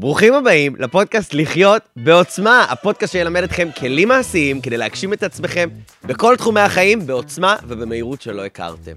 ברוכים הבאים לפודקאסט לחיות בעוצמה, הפודקאסט שילמד אתכם כלים מעשיים כדי להגשים את עצמכם בכל תחומי החיים בעוצמה ובמהירות שלא הכרתם.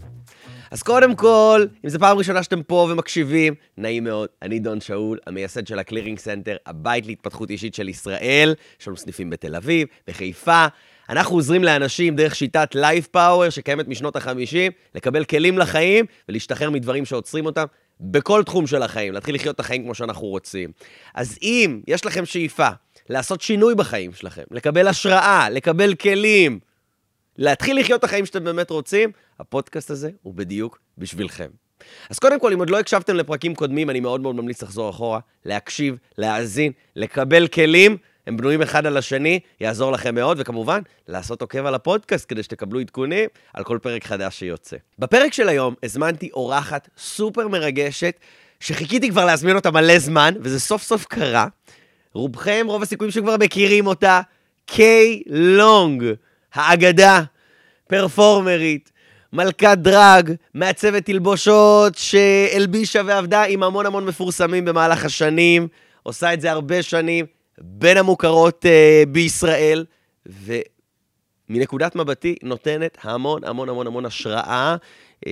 אז קודם כל, אם זו פעם ראשונה שאתם פה ומקשיבים, נעים מאוד, אני דון שאול, המייסד של ה Clearing Center, הבית להתפתחות אישית של ישראל, יש לנו סניפים בתל אביב, בחיפה. אנחנו עוזרים לאנשים דרך שיטת Life Power שקיימת משנות ה-50, לקבל כלים לחיים ולהשתחרר מדברים שעוצרים אותם בכל תחום של החיים, להתחיל לחיות את החיים כמו שאנחנו רוצים. אז אם יש לכם שאיפה לעשות שינוי בחיים שלכם, לקבל השראה, לקבל כלים, להתחיל לחיות את החיים שאתם באמת רוצים, הפודקאסט הזה הוא בדיוק בשבילכם. אז קודם כל, אם עוד לא הקשבתם לפרקים קודמים, אני מאוד מאוד ממליץ לחזור אחורה, להקשיב, להאזין, לקבל כלים. הם בנויים אחד על השני, יעזור לכם מאוד, וכמובן, לעשות עוקב על הפודקאסט כדי שתקבלו עדכונים על כל פרק חדש שיוצא. בפרק של היום הזמנתי אורחת סופר מרגשת, שחיכיתי כבר להזמין אותה מלא זמן, וזה סוף סוף קרה. רובכם, רוב הסיכויים שכבר מכירים אותה, קיי לונג, האגדה, פרפורמרית, מלכת דרג, מעצבת תלבושות שהלבישה ועבדה עם המון המון מפורסמים במהלך השנים, עושה את זה הרבה שנים, בין המוכרות uh, בישראל, ומנקודת מבטי נותנת המון המון המון המון השראה uh,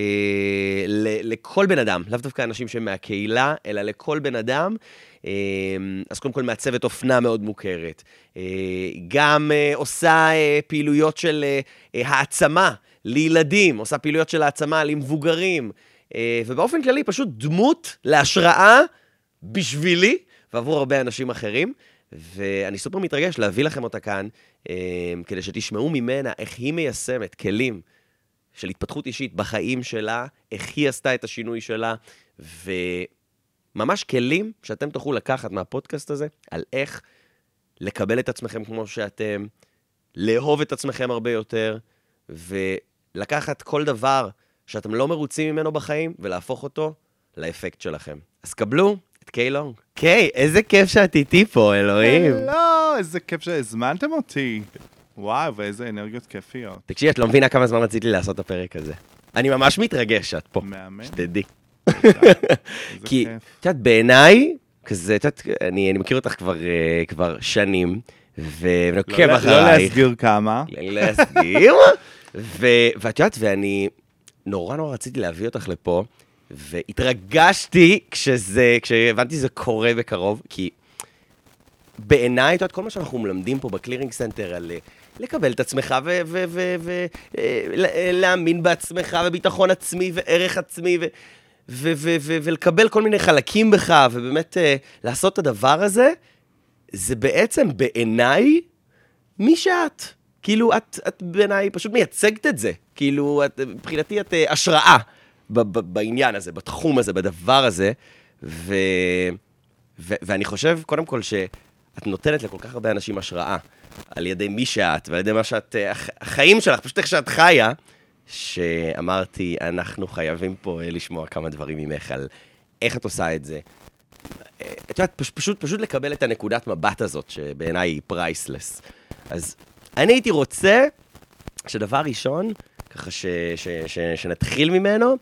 ל- לכל בן אדם, לאו דווקא אנשים שהם מהקהילה, אלא לכל בן אדם. Uh, אז קודם כל מעצבת אופנה מאוד מוכרת. Uh, גם uh, עושה uh, פעילויות של uh, העצמה לילדים, עושה פעילויות של העצמה למבוגרים, uh, ובאופן כללי פשוט דמות להשראה בשבילי ועבור הרבה אנשים אחרים. ואני סופר מתרגש להביא לכם אותה כאן, אה, כדי שתשמעו ממנה איך היא מיישמת כלים של התפתחות אישית בחיים שלה, איך היא עשתה את השינוי שלה, וממש כלים שאתם תוכלו לקחת מהפודקאסט הזה, על איך לקבל את עצמכם כמו שאתם, לאהוב את עצמכם הרבה יותר, ולקחת כל דבר שאתם לא מרוצים ממנו בחיים, ולהפוך אותו לאפקט שלכם. אז קבלו את קיי לונג. קיי, איזה כיף שאת איתי פה, אלוהים. לא, איזה כיף שהזמנתם אותי. וואו, ואיזה אנרגיות כיפיות. תקשיבי, את לא מבינה כמה זמן רציתי לעשות את הפרק הזה. אני ממש מתרגש שאת פה, מהמם. שתדעי. כי. את יודעת, בעיניי, כזה, את יודעת, אני אני מכיר אותך כבר, אה, כבר שנים, ו- ועוקב לא- לא אחרייך. להסגיר כמה. להסגיר. ו- ואת יודעת, ואני נורא נורא רציתי להביא אותך לפה, והתרגשתי כשזה, כשהבנתי שזה קורה בקרוב, כי בעיניי, את יודעת, כל מה שאנחנו מלמדים פה ב Clearing Center על אה, לקבל את עצמך ולהאמין בעצמך וביטחון עצמי וערך עצמי ולקבל כל מיני חלקים בך ובאמת אה, לעשות את הדבר הזה, זה בעצם בעיניי מי שאת. כאילו, את, את בעיניי פשוט מייצגת את זה. כאילו, את, מבחינתי את אה, השראה בעניין הזה, בתחום הזה, בדבר הזה. ו... ו- ואני חושב, קודם כל, שאת נותנת לכל כך הרבה אנשים השראה על ידי מי שאת ועל ידי מה שאת, אה, הח- החיים שלך, פשוט איך שאת חיה, שאמרתי, אנחנו חייבים פה אה, לשמוע כמה דברים ממך על איך את עושה את זה. אה, את יודעת, פש, פשוט, פשוט לקבל את הנקודת מבט הזאת, שבעיניי היא פרייסלס. אז אני הייתי רוצה שדבר ראשון, ככה ש, ש, ש, שנתחיל ממנו,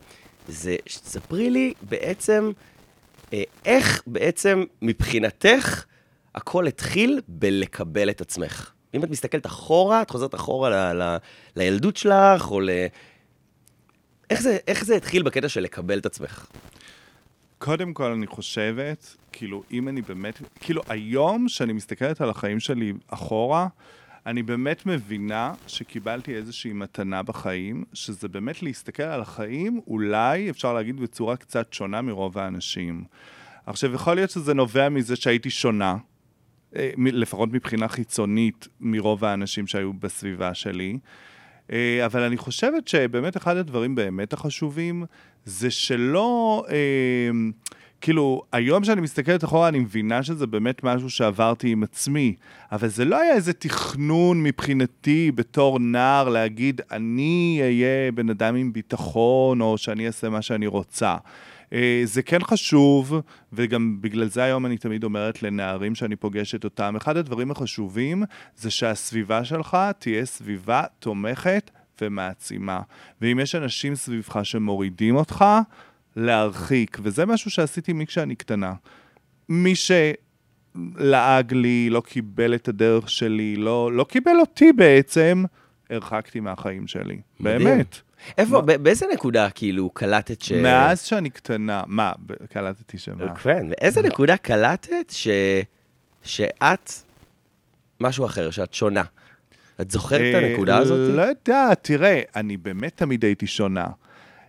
זה שתספרי לי בעצם אה, איך בעצם מבחינתך הכל התחיל בלקבל את עצמך. אם את מסתכלת אחורה, את חוזרת אחורה ל, ל, לילדות שלך, או ל... איך זה, איך זה התחיל בקטע של לקבל את עצמך? קודם כל, אני חושבת, כאילו, אם אני באמת, כאילו, היום, שאני מסתכלת על החיים שלי אחורה, אני באמת מבינה שקיבלתי איזושהי מתנה בחיים, שזה באמת להסתכל על החיים, אולי, אפשר להגיד, בצורה קצת שונה מרוב האנשים. עכשיו, יכול להיות שזה נובע מזה שהייתי שונה, אה, לפחות מבחינה חיצונית, מרוב האנשים שהיו בסביבה שלי. אה, אבל אני חושבת שבאמת אחד הדברים באמת החשובים זה שלא, אה, כאילו, היום שאני מסתכלת אחורה אני מבינה שזה באמת משהו שעברתי עם עצמי, אבל זה לא היה איזה תכנון מבחינתי בתור נער להגיד, אני אהיה בן אדם עם ביטחון, או שאני אעשה מה שאני רוצה. אה, זה כן חשוב, וגם בגלל זה היום אני תמיד אומרת לנערים שאני פוגשת אותם, אחד הדברים החשובים זה שהסביבה שלך תהיה סביבה תומכת ומעצימה. ואם יש אנשים סביבך שמורידים אותך, להרחיק, וזה משהו שעשיתי מכשאני קטנה. מי לעג לי, לא קיבל את הדרך שלי, לא, לא קיבל אותי בעצם, הרחקתי מהחיים שלי. מדהים. באמת. איפה, ב- באיזה נקודה כאילו קלטת ש... מאז שאני קטנה, מה, קלטתי שמה? כן, באיזה נקודה קלטת ש... שאת משהו אחר, שאת שונה? את זוכרת את אה, הנקודה הזאת? לא יודע, תראה, אני באמת תמיד הייתי שונה.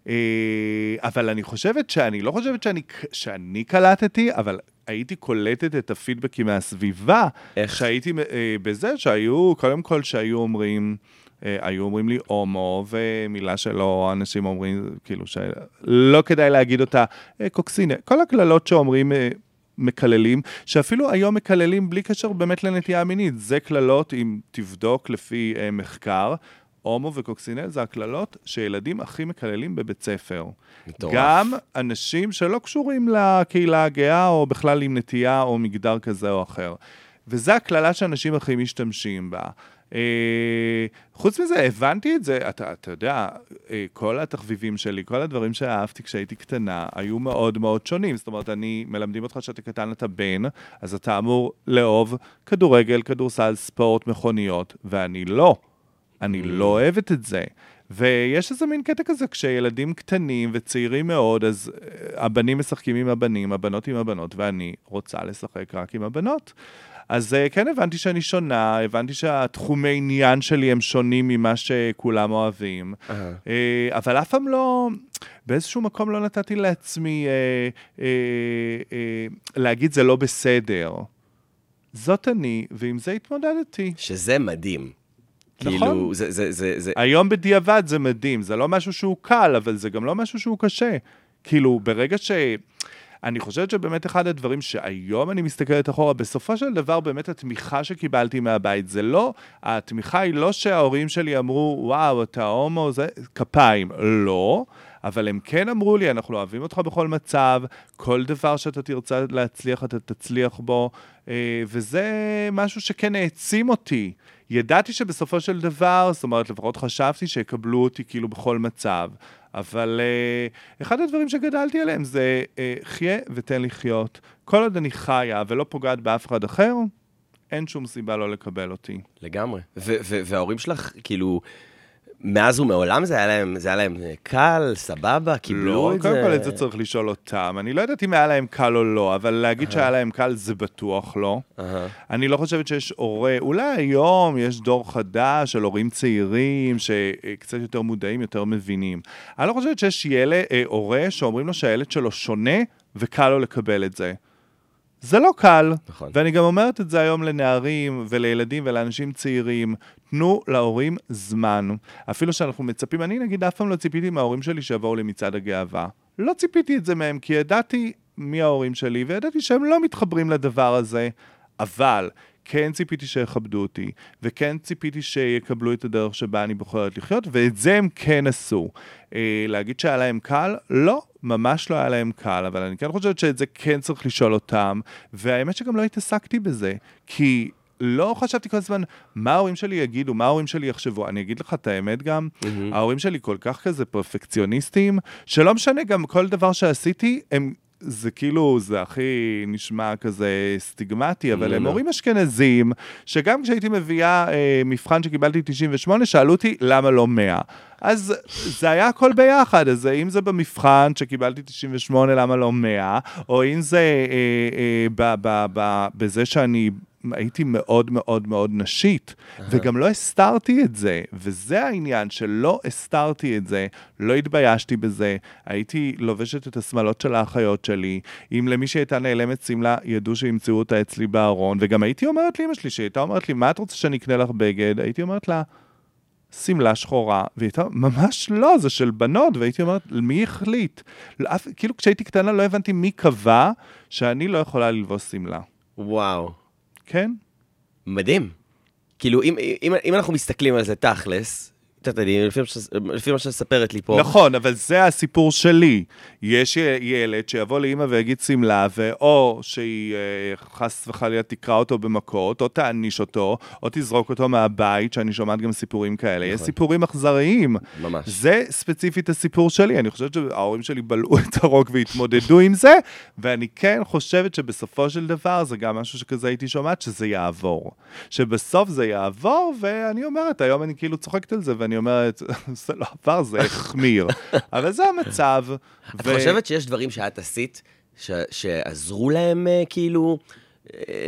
אה, אבל אני חושבת שאני, לא חושבת שאני, שאני קלטתי, אבל הייתי קולטת את הפידבקים מהסביבה. איך? שהייתי אה, בזה שהיו, קודם כל שהיו אומרים, אה, היו אומרים לי הומו, ומילה שלא אנשים אומרים, כאילו שלא כדאי להגיד אותה, אה, קוקסינה. כל הקללות שאומרים... אה, מקללים, שאפילו היום מקללים בלי קשר באמת לנטייה מינית. זה קללות, אם תבדוק לפי אה, מחקר, הומו וקוקסינל זה הקללות שילדים הכי מקללים בבית ספר. מטורף. גם אנשים שלא קשורים לקהילה הגאה, או בכלל עם נטייה או מגדר כזה או אחר. וזו הקללה שאנשים הכי משתמשים בה. אה, חוץ מזה, הבנתי את זה, אתה, אתה יודע, אה, כל התחביבים שלי, כל הדברים שאהבתי כשהייתי קטנה, היו מאוד מאוד שונים. זאת אומרת, אני, מלמדים אותך שאתה קטן, אתה בן, אז אתה אמור לאהוב כדורגל, כדורסל, ספורט, מכוניות, ואני לא. אני לא אוהבת את זה. ויש איזה מין קטע כזה, כשילדים קטנים וצעירים מאוד, אז אה, הבנים משחקים עם הבנים, הבנות עם הבנות, ואני רוצה לשחק רק עם הבנות. אז אה, כן הבנתי שאני שונה, הבנתי שהתחומי עניין שלי הם שונים ממה שכולם אוהבים. אה, אבל אף פעם לא, באיזשהו מקום לא נתתי לעצמי אה, אה, אה, להגיד זה לא בסדר. זאת אני, ועם זה התמודדתי. שזה מדהים. נכון. כאילו, זה, זה, זה, זה... היום בדיעבד זה מדהים, זה לא משהו שהוא קל, אבל זה גם לא משהו שהוא קשה. כאילו, ברגע ש... אני חושבת שבאמת אחד הדברים שהיום אני מסתכלת אחורה, בסופו של דבר באמת התמיכה שקיבלתי מהבית, זה לא, התמיכה היא לא שההורים שלי אמרו, וואו, אתה הומו, זה כפיים. לא, אבל הם כן אמרו לי, אנחנו אוהבים אותך בכל מצב, כל דבר שאתה תרצה להצליח, אתה תצליח בו, אה, וזה משהו שכן העצים אותי. ידעתי שבסופו של דבר, זאת אומרת, לפחות חשבתי שיקבלו אותי כאילו בכל מצב. אבל uh, אחד הדברים שגדלתי עליהם זה uh, חיה ותן לחיות. כל עוד אני חיה ולא פוגעת באף אחד אחר, אין שום סיבה לא לקבל אותי. לגמרי. וההורים שלך, כאילו, מאז ומעולם זה היה להם, זה היה להם קל, סבבה, קיבלו לא, את זה? קודם כל את זה צריך לשאול אותם. אני לא יודעת אם היה להם קל או לא, אבל להגיד שהיה להם קל זה בטוח לא. אהה. אני לא חושבת שיש הורה, אולי היום יש דור חדש של הורים צעירים שקצת יותר מודעים, יותר מבינים. אני לא חושבת שיש ילד, אה, הורה שאומרים לו שהילד שלו שונה וקל לו לקבל את זה. זה לא קל, נכון. ואני גם אומרת את זה היום לנערים ולילדים ולאנשים צעירים, תנו להורים זמן. אפילו שאנחנו מצפים, אני נגיד אף פעם לא ציפיתי מההורים שלי שיבואו למצעד הגאווה. לא ציפיתי את זה מהם, כי ידעתי מי ההורים שלי, וידעתי שהם לא מתחברים לדבר הזה, אבל כן ציפיתי שיכבדו אותי, וכן ציפיתי שיקבלו את הדרך שבה אני בוחרת לחיות, ואת זה הם כן עשו. אה, להגיד שהיה להם קל? לא, ממש לא היה להם קל, אבל אני כן חושבת שאת זה כן צריך לשאול אותם, והאמת שגם לא התעסקתי בזה, כי... לא חשבתי כל הזמן, מה ההורים שלי יגידו, מה ההורים שלי יחשבו. אני אגיד לך את האמת גם, מהמם. ההורים שלי כל כך כזה פרפקציוניסטים, שלא משנה גם כל דבר שעשיתי, הם... זה כאילו, זה הכי נשמע כזה סטיגמטי, אבל לא, הם לא. הורים אשכנזים, שגם כשהייתי מביאה אה, מבחן שקיבלתי 98, שאלו אותי למה לא 100. אז זה היה הכל ביחד, אז אם זה במבחן שקיבלתי 98, למה לא 100, או אם זה אה, אה, ב, ב, ב, בזה שאני הייתי מאוד מאוד מאוד נשית, וגם לא הסתרתי את זה, וזה העניין, שלא הסתרתי את זה, לא התביישתי בזה, הייתי לובשת את השמלות של האחיות שלי, אם למי שהייתה נעלמת שמלה, ידעו שימצאו אותה אצלי בארון, וגם הייתי אומרת לאמא שלי, שהייתה אומרת לי, מה את רוצה שאני אקנה לך בגד? הייתי אומרת לה, שמלה שחורה, והיא הייתה, ממש לא, זה של בנות, והייתי אומרת, מי החליט? לא, כאילו כשהייתי קטנה לא הבנתי מי קבע שאני לא יכולה ללבוש שמלה. וואו, כן? מדהים. כאילו, אם, אם, אם אנחנו מסתכלים על זה תכלס, תתני, לפי מה ש- לפי מה שספרת לי פה. נכון, אבל זה הסיפור שלי. יש ילד שיבוא לאימא ויגיד שמלה, ואו שהיא אה, חס וחלילה תקרא אותו במכות, או תעניש אותו, או תזרוק אותו מהבית, שאני שומעת גם סיפורים כאלה. יש נכון. סיפורים אכזריים. ממש. זה ספציפית הסיפור שלי, אני חושבת שההורים שלי בלעו את הרוק והתמודדו עם זה, ואני כן חושבת שבסופו של דבר זה גם משהו שכזה הייתי שומעת, שזה יעבור. שבסוף זה יעבור, ואני אומרת, היום אני כאילו צוחקת על זה, ואני אומרת, זה לא עבר, זה החמיר. אבל זה המצב. את חושבת שיש דברים שאת עשית, ש- שעזרו להם אה, כאילו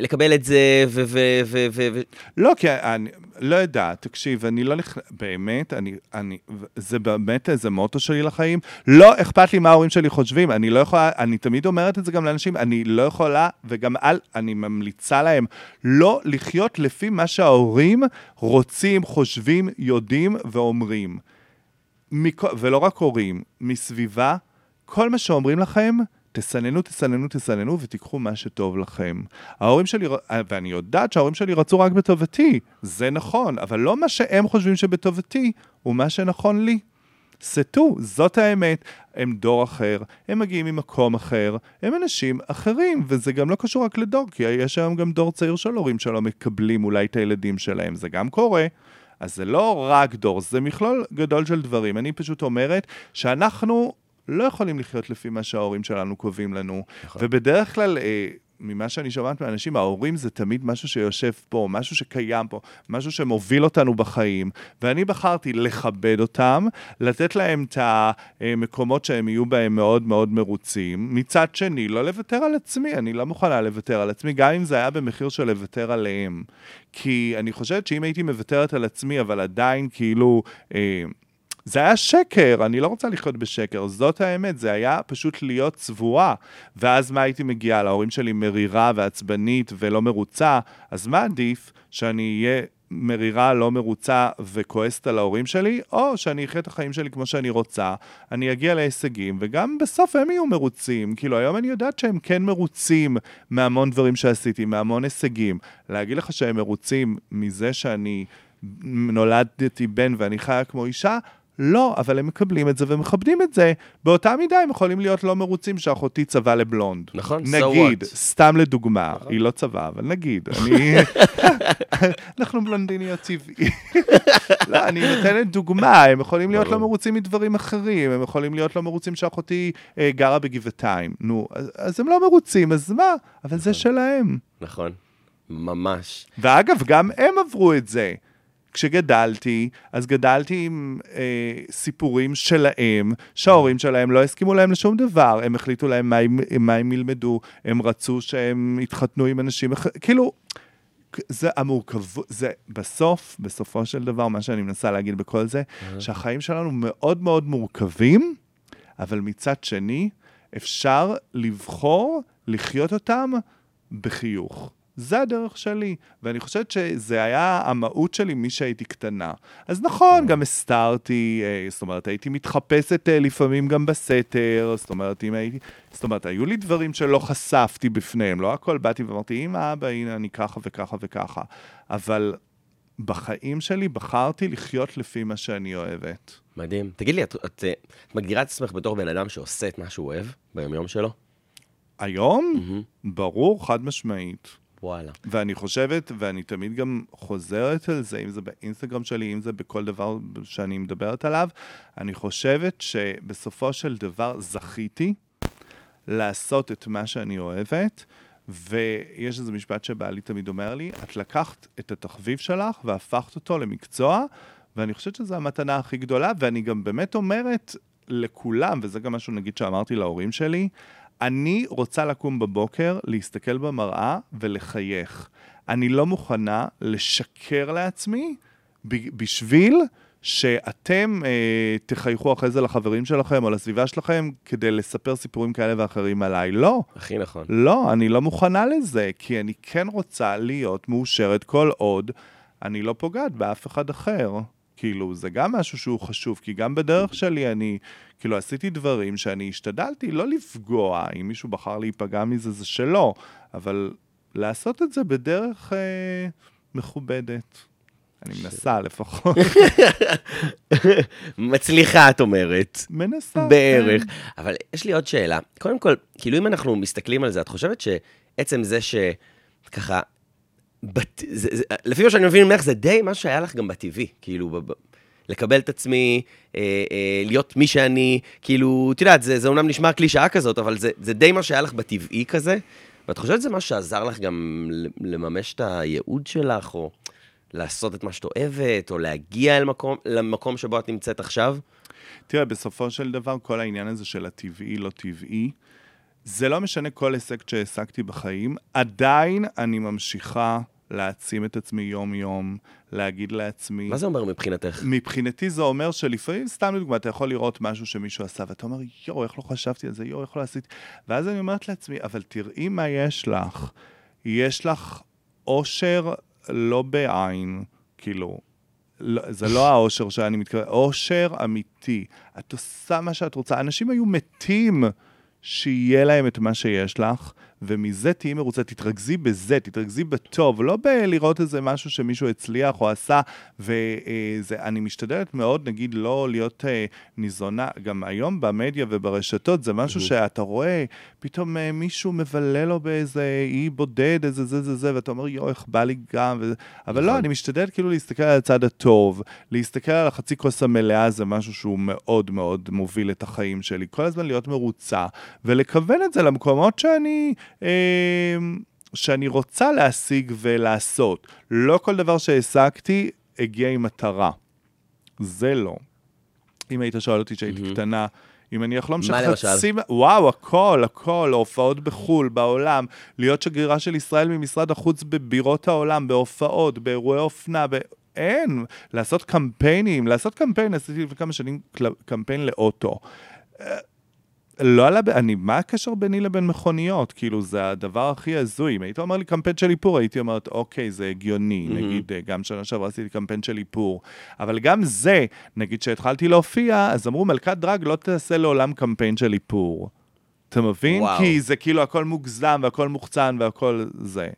לקבל את זה, ו... ו- ו- ו- ו- לא, כי אני לא יודע, תקשיב, אני לא נכנס, באמת, אני, אני, זה באמת איזה מוטו שלי לחיים. לא אכפת לי מה ההורים שלי חושבים, אני לא יכולה, אני תמיד אומרת את זה גם לאנשים, אני לא יכולה, וגם אל, אני ממליצה להם, לא לחיות לפי מה שההורים רוצים, חושבים, יודעים ואומרים. מכ- ולא רק הורים, מסביבה, כל מה שאומרים לכם, תסננו, תסננו, תסננו, ותיקחו מה שטוב לכם. ההורים שלי, ר- ואני יודעת שההורים שלי רצו רק בטובתי, זה נכון, אבל לא מה שהם חושבים שבטובתי, הוא מה שנכון לי. סטו, זאת האמת. הם דור אחר, הם מגיעים ממקום אחר, הם אנשים אחרים, וזה גם לא קשור רק לדור, כי יש היום גם דור צעיר של הורים שלא מקבלים אולי את הילדים שלהם, זה גם קורה. אז זה לא רק דור, זה מכלול גדול של דברים. אני פשוט אומרת שאנחנו לא יכולים לחיות לפי מה שההורים שלנו קובעים לנו. נכון. ובדרך כלל, אה, ממה שאני שומעת מאנשים, ההורים זה תמיד משהו שיושב פה, משהו שקיים פה, משהו שמוביל אותנו בחיים. ואני בחרתי לכבד אותם, לתת להם את המקומות שהם יהיו בהם מאוד מאוד מרוצים. מצד שני, לא לוותר על עצמי, אני לא מוכנה לוותר על עצמי, גם אם זה היה במחיר של לוותר עליהם. כי אני חושבת שאם הייתי מוותרת על עצמי, אבל עדיין כאילו... אה, זה היה שקר, אני לא רוצה לחיות בשקר, זאת האמת, זה היה פשוט להיות צבועה. ואז מה הייתי מגיעה? להורים שלי מרירה ועצבנית ולא מרוצה, אז מה עדיף? שאני אהיה מרירה, לא מרוצה וכועסת על ההורים שלי, או שאני אחיה את החיים שלי כמו שאני רוצה, אני אגיע להישגים, וגם בסוף הם יהיו מרוצים. כאילו, היום אני יודעת שהם כן מרוצים מהמון דברים שעשיתי, מהמון הישגים. להגיד לך שהם מרוצים מזה שאני נולדתי בן ואני חיה כמו אישה, לא, אבל הם מקבלים את זה ומכבדים את זה. באותה מידה הם יכולים להיות לא מרוצים שאחותי צבע לבלונד. נכון, so נגיד, what? סתם לדוגמה, נכון. היא לא צבע, אבל נגיד, אני... אנחנו בלונדיניות טבעי. לא, אני נותנת דוגמה, הם יכולים להיות לא. מרוצים מדברים אחרים, הם יכולים להיות לא מרוצים שאחותי אה, גרה בגבעתיים. נו, אז, אז הם לא מרוצים, אז מה? אבל זה שלהם. נכון, ממש. ואגב, גם הם עברו את זה. כשגדלתי, אז גדלתי עם אה, סיפורים שלהם, שההורים שלהם לא הסכימו להם לשום דבר. הם החליטו להם מה הם, מה הם ילמדו, הם רצו שהם יתחתנו עם אנשים. כאילו, זה המורכבות, זה בסוף, בסופו של דבר, מה שאני מנסה להגיד בכל זה, שהחיים שלנו מאוד מאוד מורכבים, אבל מצד שני, אפשר לבחור לחיות אותם בחיוך. זה הדרך שלי, ואני חושבת שזה היה המהות שלי משהייתי קטנה. אז נכון, גם הסתרתי, אה, זאת אומרת, הייתי מתחפשת אה, לפעמים גם בסתר, זאת אומרת, אם הייתי... זאת אומרת, היו לי דברים שלא חשפתי בפניהם, לא הכל באתי ואמרתי, אמא, אבא, הנה, אני ככה וככה וככה. אבל בחיים שלי בחרתי לחיות לפי מה שאני אוהבת. מדהים. תגיד לי, את, את, אה, את מגדירה את עצמך בתור בן אדם שעושה את מה שהוא אוהב ביומיום שלו? היום, מהמם. ברור, חד משמעית. וואלה. ואני חושבת, ואני תמיד גם חוזרת על זה, אם זה באינסטגרם שלי, אם זה בכל דבר שאני מדברת עליו, אני חושבת שבסופו של דבר זכיתי לעשות את מה שאני אוהבת, ויש איזה משפט שבעלי תמיד אומר לי, את לקחת את התחביב שלך והפכת אותו למקצוע, ואני חושבת שזו המתנה הכי גדולה, ואני גם באמת אומרת לכולם, וזה גם משהו נגיד שאמרתי להורים שלי, אני רוצה לקום בבוקר, להסתכל במראה ולחייך. אני לא מוכנה לשקר לעצמי בשביל שאתם אה, תחייכו אחרי זה לחברים שלכם או לסביבה שלכם כדי לספר סיפורים כאלה ואחרים עליי. לא. הכי נכון. לא, אני לא מוכנה לזה, כי אני כן רוצה להיות מאושרת כל עוד אני לא פוגעת באף אחד אחר. כאילו, זה גם משהו שהוא חשוב, כי גם בדרך שלי אני, כאילו, עשיתי דברים שאני השתדלתי לא לפגוע, אם מישהו בחר להיפגע מזה, זה שלו, אבל לעשות את זה בדרך אה, מכובדת. אני מנסה לפחות. מצליחה, את אומרת. מנסה. בערך. כן. אבל יש לי עוד שאלה. קודם כל, כאילו אם אנחנו מסתכלים על זה, את חושבת שעצם זה שככה, בת... זה, זה, לפי מה שאני מבין ממך, זה די מה שהיה לך גם בטבעי, כאילו, ב, לקבל את עצמי, אה, אה, להיות מי שאני, כאילו, את יודעת, זה, זה אומנם נשמע קלישאה כזאת, אבל זה, זה די מה שהיה לך בטבעי כזה, ואת חושבת שזה מה שעזר לך גם לממש את הייעוד שלך, או לעשות את מה שאת אוהבת, או להגיע אל מקום, למקום שבו את נמצאת עכשיו? תראה, בסופו של דבר, כל העניין הזה של הטבעי, לא טבעי, זה לא משנה כל הישג שהעסקתי בחיים, עדיין אני ממשיכה להעצים את עצמי יום-יום, להגיד לעצמי... מה זה אומר מבחינתך? מבחינתי זה אומר שלפעמים, סתם לדוגמה, אתה יכול לראות משהו שמישהו עשה, ואתה אומר, יואו, איך לא חשבתי על זה, יואו, איך לא עשיתי... ואז אני אומרת לעצמי, אבל תראי מה יש לך. יש לך אושר לא בעין, כאילו, לא, זה לא האושר שאני מתכוון, אושר אמיתי. את עושה מה שאת רוצה. אנשים היו מתים שיהיה להם את מה שיש לך, ומזה תהיי מרוצה, תתרכזי בזה, תתרכזי בטוב, לא בלראות איזה משהו שמישהו הצליח או עשה, ואני משתדלת מאוד, נגיד, לא להיות אה, ניזונה, גם היום במדיה וברשתות, זה משהו שאתה רואה, פתאום אה, מישהו מבלה לו באיזה אי בודד, איזה זה זה זה, ואתה אומר, יואו, איך בא לי גם, וזה... אבל לא, נכון. אני משתדלת כאילו להסתכל על הצד הטוב, להסתכל על החצי כוס המלאה, זה משהו שהוא מאוד מאוד מוביל את החיים שלי, כל הזמן להיות מרוצה, ולכוון את זה למקומות שאני... אמ, שאני רוצה להשיג ולעשות. לא כל דבר שהעסקתי הגיע עם מטרה. זה לא. אם היית שואל אותי כשהייתי mm-hmm. קטנה, אם אני אחלום שחצי... וואו, הכל, הכל, הופעות בחו"ל, בעולם, להיות שגרירה של ישראל ממשרד החוץ בבירות העולם, בהופעות, באירועי אופנה, ב... אין. לעשות קמפיינים, לעשות קמפיין, עשיתי לפני כמה שנים קמפיין לאוטו. לא עלה, אני, מה הקשר ביני לבין מכוניות? כאילו, זה הדבר הכי הזוי. אם היית אומר לי קמפיין של איפור, הייתי אומרת, אוקיי, זה הגיוני. Mm-hmm. נגיד, אה, גם שנה שעברה עשיתי קמפיין של איפור. אבל גם זה, נגיד שהתחלתי להופיע, אז אמרו, מלכת דרג לא תעשה לעולם קמפיין של איפור. אתה מבין? וואו. כי זה כאילו הכל מוגזם והכל מוחצן והכל זה.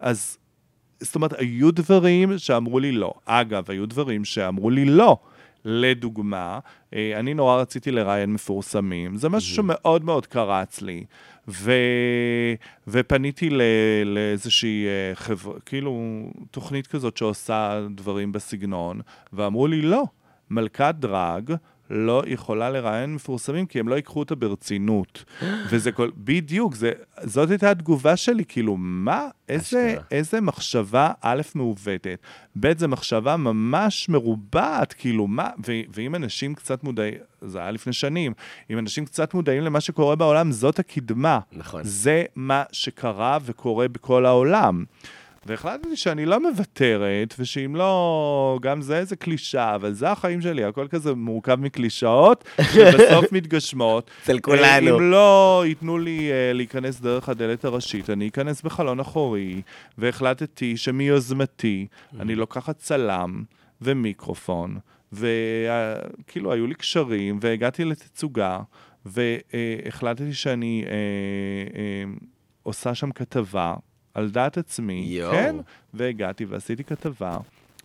אז, זאת אומרת, היו דברים שאמרו לי לא. אגב, היו דברים שאמרו לי לא. לדוגמה, אה, אני נורא רציתי לראיין מפורסמים, זה משהו שמאוד מאוד קרץ לי, ו... ופניתי ל... לאיזושהי אה, חברה, כאילו, תוכנית כזאת שעושה דברים בסגנון, ואמרו לי, לא, מלכת דרג, לא יכולה לראיין מפורסמים, כי הם לא ייקחו אותה ברצינות. וזה כל... בדיוק, זה, זאת הייתה התגובה שלי, כאילו, מה? איזה, איזה מחשבה, א', מעוותת, ב', זו מחשבה ממש מרובעת, כאילו, מה? ו, ואם אנשים קצת מודעים, זה היה לפני שנים, אם אנשים קצת מודעים למה שקורה בעולם, זאת הקדמה. נכון. זה מה שקרה וקורה בכל העולם. והחלטתי שאני לא מוותרת, ושאם לא, גם זה איזה קלישאה, אבל זה החיים שלי, הכל כזה מורכב מקלישאות, שבסוף מתגשמות. אצל כולנו. אם לא ייתנו לי uh, להיכנס דרך הדלת הראשית, אני אכנס בחלון אחורי, והחלטתי שמיוזמתי, אני לוקחת צלם ומיקרופון, וכאילו היו לי קשרים, והגעתי לתצוגה, והחלטתי שאני אה, אה, עושה שם כתבה. על דעת עצמי, יו. כן, והגעתי ועשיתי כתבה,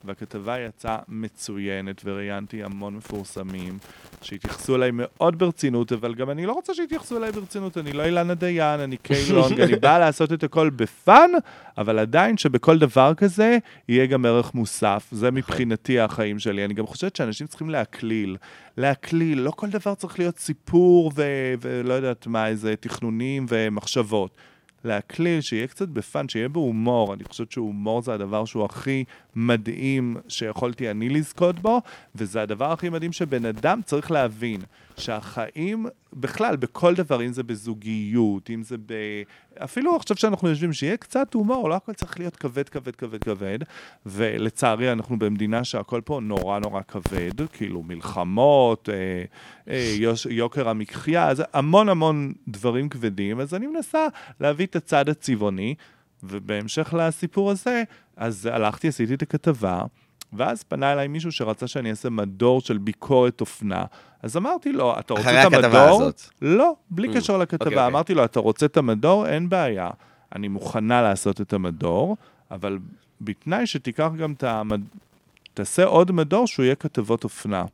והכתבה יצאה מצוינת, וראיינתי המון מפורסמים שהתייחסו אליי מאוד ברצינות, אבל גם אני לא רוצה שיתייחסו אליי ברצינות, אני לא אילנה דיין, אני קיי לונג, אני באה לעשות את הכל ב fun, אבל עדיין שבכל דבר כזה יהיה גם ערך מוסף. זה נכון. מבחינתי החיים שלי. אני גם חושבת שאנשים צריכים להקליל. להקליל, לא כל דבר צריך להיות סיפור ו- ולא יודעת מה, איזה תכנונים ומחשבות. להקליל, שיהיה קצת בפאן, שיהיה בהומור. אני חושבת שהומור זה הדבר שהוא הכי מדהים שיכולתי אני לזכות בו, וזה הדבר הכי מדהים שבן אדם צריך להבין, שהחיים, בכלל, בכל דבר, אם זה בזוגיות, אם זה ב... אפילו עכשיו שאנחנו יושבים, שיהיה קצת הומור, לא הכל צריך להיות כבד, כבד, כבד, כבד, ולצערי אנחנו במדינה שהכל פה נורא נורא כבד, כאילו מלחמות, אה, אה, יוש, יוקר המחיה, זה המון המון דברים כבדים, אז אני מנסה להביא את הצד הצבעוני, ובהמשך לסיפור הזה, אז הלכתי, עשיתי את הכתבה, ואז פנה אליי מישהו שרצה שאני אעשה מדור של ביקורת אופנה. אז אמרתי לו, אתה רוצה את המדור? אחרי הכתבה הזאת. לא, בלי mm. קשר לכתבה. Okay, אוקיי, okay. אוקיי. אמרתי לו, אתה רוצה את המדור? אין בעיה. אני מוכנה לעשות את המדור, אבל בתנאי שתיקח גם את, המד... תעשה עוד מדור שהוא יהיה כתבות אופנה.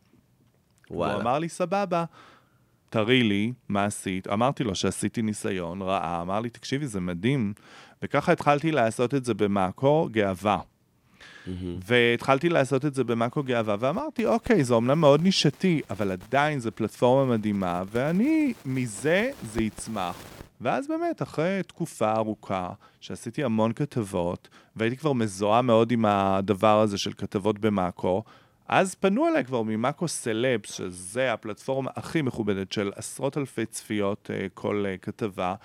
הוא וואלה. אמר לי, סבבה, תראי לי מה עשית. אמרתי לו שעשיתי ניסיון, ראה, אמר לי, תקשיבי, זה מדהים. וככה התחלתי לעשות את זה במאקו גאווה. והתחלתי לעשות את זה במאקו גאווה, ואמרתי, אוקיי, זה אומנם מאוד נישתי, אבל עדיין זו פלטפורמה מדהימה, ואני, מזה זה יצמח. ואז באמת, אחרי תקופה ארוכה, שעשיתי המון כתבות, והייתי כבר מזוהה מאוד עם הדבר הזה של כתבות במאקו, אז פנו אליי כבר ממאקו סלבס, שזה הפלטפורמה הכי מכובדת של עשרות אלפי צפיות אה, כל אה, כתבה,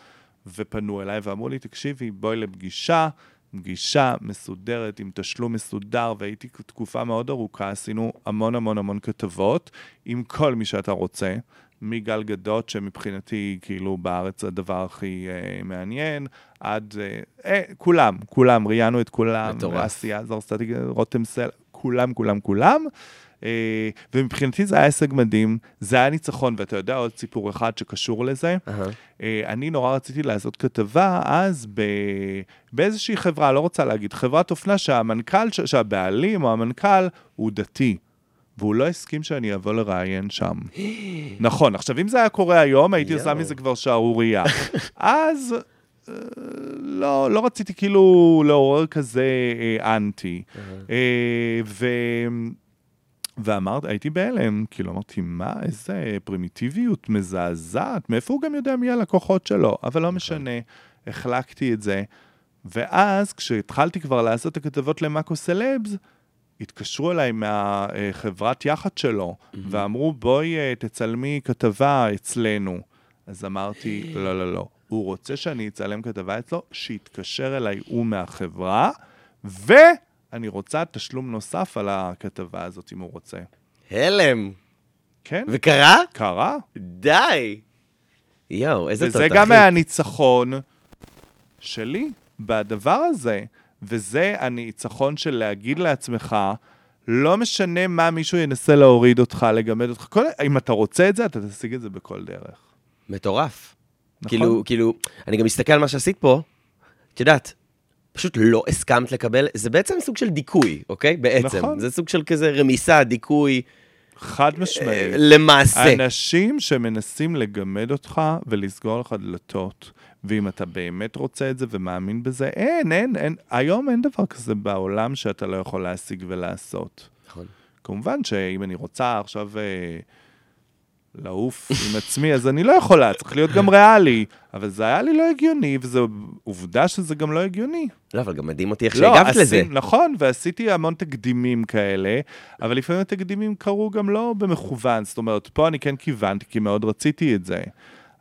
ופנו אליי ואמרו לי, תקשיבי, בואי לפגישה, פגישה מסודרת עם תשלום מסודר, והייתי תקופה מאוד ארוכה, עשינו המון המון המון כתבות עם כל מי שאתה רוצה. מגל גדות, שמבחינתי, כאילו, בארץ הדבר הכי אה, מעניין, עד... אה, אה, כולם, כולם, ראיינו את כולם. מטורף. אסי עזר, סטטיק, רותם סל, כולם, כולם, כולם. אה, ומבחינתי זה היה הישג מדהים, זה היה ניצחון, ואתה יודע עוד סיפור אחד שקשור לזה. אה, אני נורא רציתי לעשות כתבה אז ב... באיזושהי חברה, לא רוצה להגיד, חברת אופנה שהמנכ"ל, שהבעלים או המנכ"ל הוא דתי. והוא לא הסכים שאני אבוא לראיין שם. נכון, עכשיו אם זה היה קורה היום, הייתי עושה. מזה כבר שערורייה. אז לא, לא רציתי כאילו לעורר כזה אה, אנטי. אה, ו... ואמרתי, הייתי בהלם, כאילו אמרתי, מה, איזה פרימיטיביות מזעזעת, מאיפה הוא גם יודע מי הלקוחות שלו? אבל לא משנה, החלקתי את זה. ואז, כשהתחלתי כבר לעשות את הכתבות למאקו סלבס, התקשרו אליי מהחברת יח"צ שלו, ואמרו, בואי אה, תצלמי כתבה אצלנו. אז אמרתי, לא, לא, לא. הוא רוצה שאני אצלם כתבה אצלו, שיתקשר אליי הוא מהחברה, ואני רוצה תשלום נוסף על הכתבה הזאת, אם הוא רוצה. הלם. כן, וקרה? קרה. די. יואו, איזה וזה תותחית. גם היה הניצחון שלי בדבר הזה. וזה הניצחון של להגיד לעצמך, לא משנה מה מישהו ינסה להוריד אותך, לגמד אותך, כל... אם אתה רוצה את זה, אתה תשיג את זה בכל דרך. מטורף. נכון? כאילו, כאילו, אני גם מסתכל על מה שעשית פה, את יודעת, פשוט לא הסכמת לקבל, זה בעצם סוג של דיכוי, אוקיי? בעצם. נכון. זה סוג של כזה רמיסה, דיכוי, חד אה, משמעית. למעשה. אנשים שמנסים לגמד אותך ולסגור לך דלתות, ואם אתה באמת רוצה את זה ומאמין בזה, אין, אין, אין, היום אין דבר כזה בעולם שאתה לא יכול להשיג ולעשות. נכון. כמובן שאם אני רוצה עכשיו אה, לעוף עם עצמי, אז אני לא יכולה, צריך להיות גם ריאלי. אבל זה היה לי לא הגיוני, וזו עובדה שזה גם לא הגיוני. לא, אבל גם מדהים אותי איך לא, שהגבת לזה. נכון, ועשיתי המון תקדימים כאלה, אבל לפעמים התקדימים קרו גם לא במכוון. זאת אומרת, פה אני כן כיוונתי, כי מאוד רציתי את זה.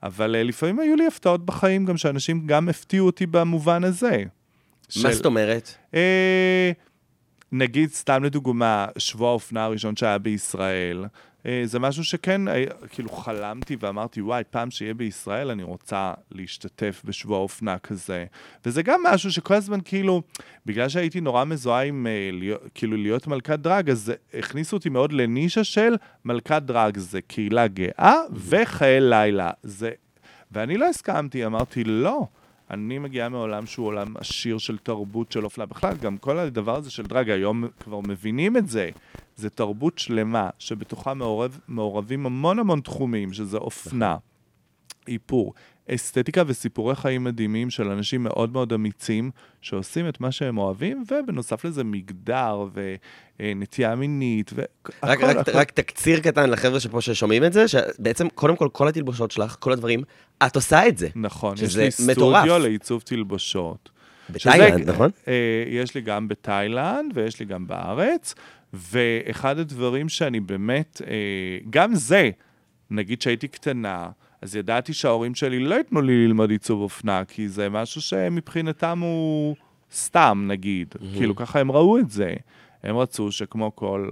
אבל אה, לפעמים היו לי הפתעות בחיים, גם שאנשים גם הפתיעו אותי במובן הזה. מה של- זאת אומרת? אה, נגיד, סתם לדוגמה, שבוע האופנה הראשון שהיה בישראל, זה משהו שכן, אה, כאילו חלמתי ואמרתי, וואי, פעם שיהיה בישראל, אני רוצה להשתתף בשבוע אופנה כזה. וזה גם משהו שכל הזמן, כאילו, בגלל שהייתי נורא מזוהה עם, אה, כאילו, להיות מלכת דרג, אז הכניסו אותי מאוד לנישה של מלכת דרג, זה קהילה גאה וחיי לילה. זה... ואני לא הסכמתי, אמרתי, לא. אני מגיעה מעולם שהוא עולם עשיר של תרבות של אופנה. בכלל, גם כל הדבר הזה של דרג, היום כבר מבינים את זה. זה תרבות שלמה, שבתוכה מעורב, מעורבים המון המון תחומים, שזה אופנה, איפור, אסתטיקה וסיפורי חיים מדהימים של אנשים מאוד מאוד אמיצים, שעושים את מה שהם אוהבים, ובנוסף לזה מגדר ונטייה מינית, והכל, רק, רק, רק תקציר קטן לחבר'ה שפה ששומעים את זה, שבעצם, קודם כל, כל התלבושות שלך, כל הדברים, את עושה את זה. נכון, יש לי מטורף. סטודיו לעיצוב תלבושות. בתאילנד, שזה- נכון? אה, יש לי גם בתאילנד ויש לי גם בארץ, ואחד הדברים שאני באמת, אה, גם זה, נגיד שהייתי קטנה, אז ידעתי שההורים שלי לא ייתנו לי ללמוד עיצוב אופנה, כי זה משהו שמבחינתם הוא סתם, נגיד. כאילו, ככה הם ראו את זה. הם רצו שכמו כל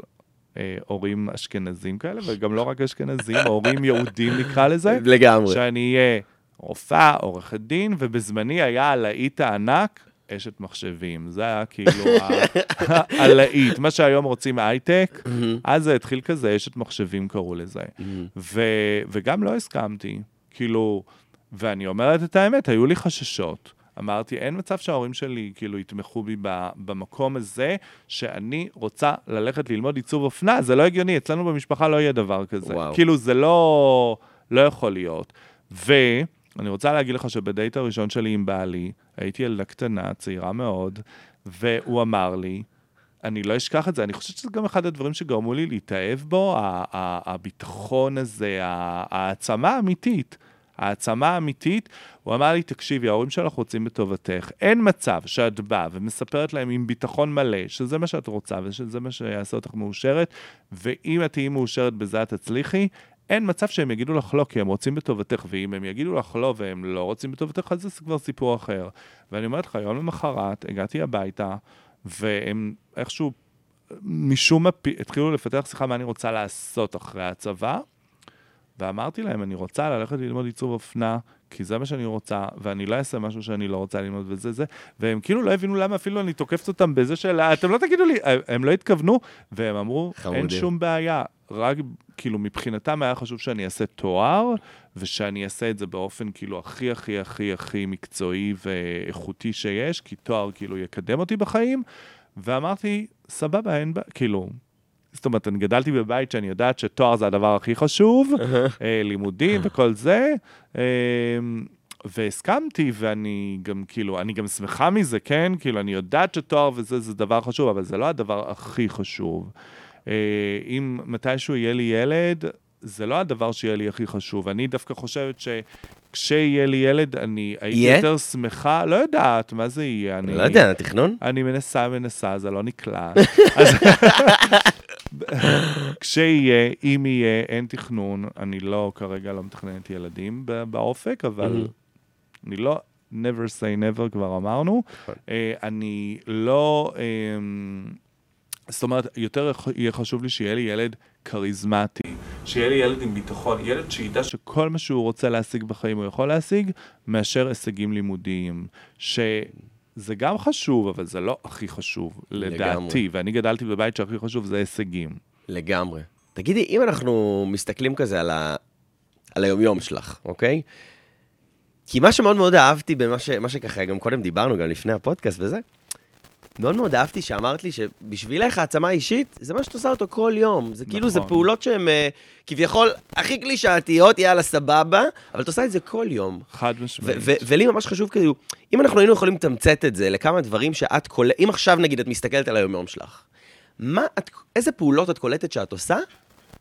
הורים אשכנזים כאלה, וגם לא רק אשכנזים, הורים יהודים נקרא לזה, לגמרי. שאני אהיה רופאה, עורכת דין, ובזמני היה הלהיט הענק, אשת מחשבים. זה היה כאילו הלהיט. מה שהיום רוצים הייטק, אז זה התחיל כזה, אשת מחשבים קראו לזה. ו- וגם לא הסכמתי. כאילו, ואני אומרת את האמת, היו לי חששות. אמרתי, אין מצב שההורים שלי כאילו יתמכו בי במקום הזה, שאני רוצה ללכת ללמוד עיצוב אופנה, זה לא הגיוני, אצלנו במשפחה לא יהיה דבר כזה. וואו. כאילו, זה לא, לא יכול להיות. ואני רוצה להגיד לך שבדייט הראשון שלי עם בעלי, הייתי ילדה קטנה, צעירה מאוד, והוא אמר לי, אני לא אשכח את זה, אני חושבת שזה גם אחד הדברים שגרמו לי להתאהב בו, הביטחון הזה, העצמה האמיתית. העצמה האמיתית, הוא אמר לי, תקשיבי, ההורים שלך רוצים בטובתך. אין מצב שאת באה ומספרת להם עם ביטחון מלא, שזה מה שאת רוצה ושזה מה שיעשה אותך מאושרת, ואם את תהיי מאושרת בזה את תצליחי, אין מצב שהם יגידו לך לא, כי הם רוצים בטובתך, ואם הם יגידו לך לא והם לא רוצים בטובתך, אז זה כבר סיפור אחר. ואני אומרת לך, יום למחרת הגעתי הביתה, והם איכשהו, משום מה, התחילו לפתח שיחה מה אני רוצה לעשות אחרי הצבא, ואמרתי להם, אני רוצה ללכת ללמוד עיצוב אופנה, כי זה מה שאני רוצה, ואני לא אעשה משהו שאני לא רוצה ללמוד וזה זה, והם כאילו לא הבינו למה אפילו אני תוקפת אותם בזה של, אתם לא תגידו לי, הם- לא התכוונו, והם אמרו, חמודים. אין שום בעיה, רק כאילו מבחינתם היה חשוב שאני אעשה תואר, ושאני אעשה את זה באופן כאילו הכי הכי הכי הכי מקצועי ואיכותי שיש, כי תואר כאילו יקדם אותי בחיים, ואמרתי, סבבה, אין בעיה, כאילו, זאת אומרת, אני גדלתי בבית שאני יודעת שתואר זה הדבר הכי חשוב, אה, לימודים וכל זה, אה, והסכמתי, ואני גם, כאילו, אני גם שמחה מזה, כן? כאילו, אני יודעת שתואר וזה זה דבר חשוב, אבל זה לא הדבר הכי חשוב. אה, אם מתישהו יהיה לי ילד, זה לא הדבר שיהיה לי הכי חשוב. אני דווקא חושבת שכשיהיה לי ילד, אני הייתי יהיה? יותר שמחה, לא יודעת, מה זה יהיה? אני... לא יודע, תכנון? אני מנסה, מנסה, זה לא נקלט. אז כשיהיה, אם יהיה, אין תכנון, אני לא, כרגע לא מתכננת ילדים באופק, אבל. אני לא, never say never, כבר אמרנו. נכון. אה, אני לא, אמ, זאת אומרת, יותר יהיה חשוב לי שיהיה לי ילד כריזמטי, שיהיה לי ילד עם ביטחון, ילד שידע שכל מה שהוא רוצה להשיג בחיים הוא יכול להשיג, מאשר הישגים לימודיים. שזה גם חשוב, אבל זה לא הכי חשוב, לדעתי. ואני גדלתי בבית שהכי חשוב זה הישגים. לגמרי. תגידי, אם אנחנו מסתכלים כזה על, ה... על היומיום שלך, אוקיי? כי מה שמאוד מאוד אהבתי במה ש... שככה, גם קודם דיברנו, גם לפני הפודקאסט וזה, מאוד מאוד אהבתי שאמרת לי שבשבילך העצמה אישית, זה מה שאת עושה אותו כל יום. זה כאילו, זה נכון. פעולות שהן אה, כביכול הכי קלישאתיות, יאללה, סבבה, אבל את עושה את זה כל יום. חד משמעית. ולי ממש חשוב כאילו, אם אנחנו היינו יכולים לתמצת את זה לכמה דברים שאת קולטת, אם עכשיו נגיד את מסתכלת על היום-יום שלך, מה את, איזה פעולות את קולטת שאת עושה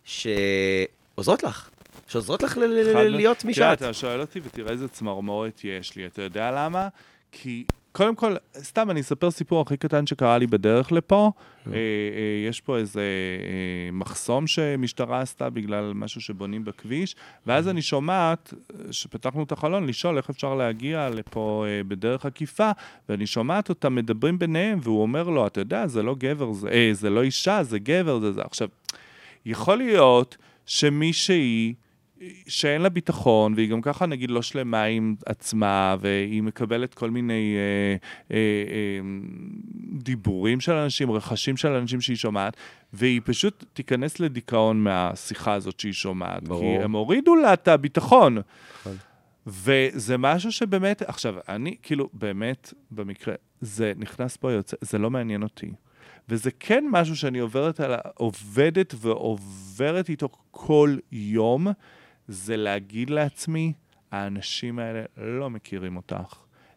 שעוזרות לך? שעוזרות לך להיות מי תראה, שאת? אתה שואל אותי ותראה איזה צמרמורת יש לי. אתה יודע למה? כי קודם כל, סתם אני אספר סיפור הכי קטן שקרה לי בדרך לפה. אה, אה, יש פה איזה אה, מחסום שמשטרה עשתה בגלל משהו שבונים בכביש, ואז אני שומעת, שפתחנו את החלון, לשאול איך אפשר להגיע לפה אה, בדרך עקיפה, ואני שומעת אותם מדברים ביניהם, והוא אומר לו, אתה יודע, זה לא גבר, זה, אה, זה לא אישה, זה גבר, זה זה. עכשיו, יכול להיות שמישהי שאין לה ביטחון, והיא גם ככה נגיד לא שלמה עם עצמה, והיא מקבלת כל מיני אה, אה, אה, דיבורים של אנשים, רכשים של אנשים שהיא שומעת, והיא פשוט תיכנס לדיכאון מהשיחה הזאת שהיא שומעת. ברור. כי הם הורידו לה את הביטחון. נכון. וזה משהו שבאמת, עכשיו, אני כאילו, באמת, במקרה, זה נכנס פה, יוצא, זה לא מעניין אותי. וזה כן משהו שאני עוברת על, עובדת ועוברת איתו כל יום, זה להגיד לעצמי, האנשים האלה לא מכירים אותך,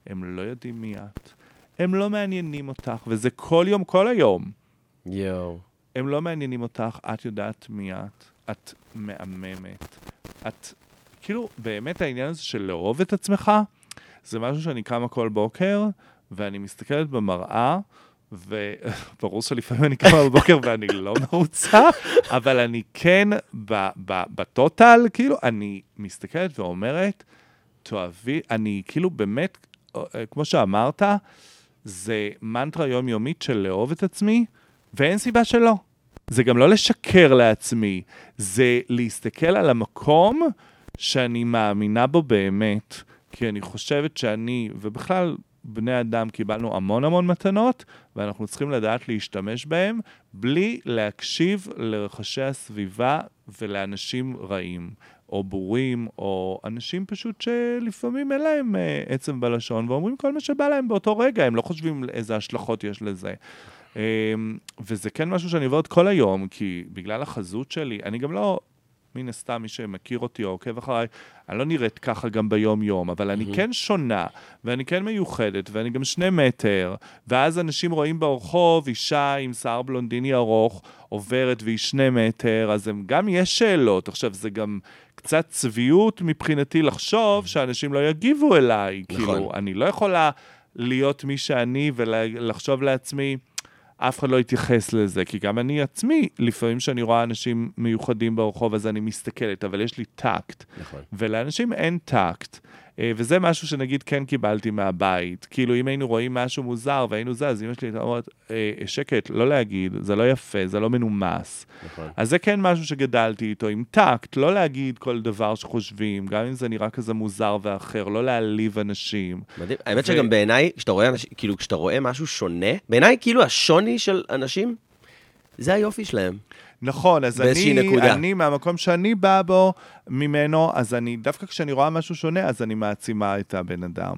הם לא יודעים מי את, הם לא מעניינים אותך, וזה כל יום, כל היום. יואו. הם לא מעניינים אותך, את יודעת מי את, את מהממת. את, כאילו, באמת העניין הזה של לאהוב את עצמך, זה משהו שאני קמה כל בוקר, ואני מסתכלת במראה, וברור שלפעמים אני קמה בבוקר ואני לא מרוצה, אבל אני כן, בטוטל, כאילו, אני מסתכלת ואומרת, תאהבי, אני כאילו באמת, אה, כמו שאמרת, זה מנטרה יומיומית של לאהוב את עצמי, ואין סיבה שלא. זה גם לא לשקר לעצמי, זה להסתכל על המקום שאני מאמינה בו באמת, כי אני חושבת שאני, ובכלל, בני אדם קיבלנו המון המון מתנות, ואנחנו צריכים לדעת להשתמש בהם, בלי להקשיב לרחשי הסביבה ולאנשים רעים, או בורים, או אנשים פשוט שלפעמים אין להם אה, עצם בלשון, ואומרים כל מה שבא להם באותו רגע, הם לא חושבים איזה השלכות יש לזה. אה, וזה כן משהו שאני עוברת כל היום, כי בגלל החזות שלי, אני גם לא, מן הסתם, מי שמכיר אותי או עוקב אחריי, אני לא נראית ככה גם ביום-יום, אבל אני כן שונה, ואני כן מיוחדת, ואני גם שני מטר, ואז אנשים רואים ברחוב אישה עם שיער בלונדיני ארוך, עוברת והיא שני מטר, אז הם, גם יש שאלות. עכשיו, זה גם קצת צביעות מבחינתי לחשוב שאנשים לא יגיבו אליי. נכון. כאילו, אני לא יכולה להיות מי שאני ולחשוב לעצמי, אף אחד לא יתייחס לזה, כי גם אני עצמי, לפעמים כשאני רואה אנשים מיוחדים ברחוב, אז אני מסתכלת, אבל יש לי טקט. נכון. ולאנשים אין טקט. אה, וזה משהו שנגיד כן קיבלתי מהבית. כאילו, אם היינו רואים משהו מוזר והיינו זה, אז אמא שלי הייתה אומרת, "אה, שקט, לא להגיד, זה לא יפה, זה לא מנומס. נכון. אז זה כן משהו שגדלתי איתו, עם טקט, לא להגיד כל דבר שחושבים, גם אם זה נראה כזה מוזר ואחר, לא להעליב אנשים. מדהים. האמת ו- שגם בעיניי, כשאתה רואה אנשים, כאילו, כשאתה רואה משהו שונה, בעיניי, כאילו, השוני של אנשים, זה היופי שלהם. נכון, אז אני, נקודה. אני, מהמקום שאני בא בו, ממנו, אז אני, דווקא כשאני רואה משהו שונה, אז אני מעצימה את הבן אדם.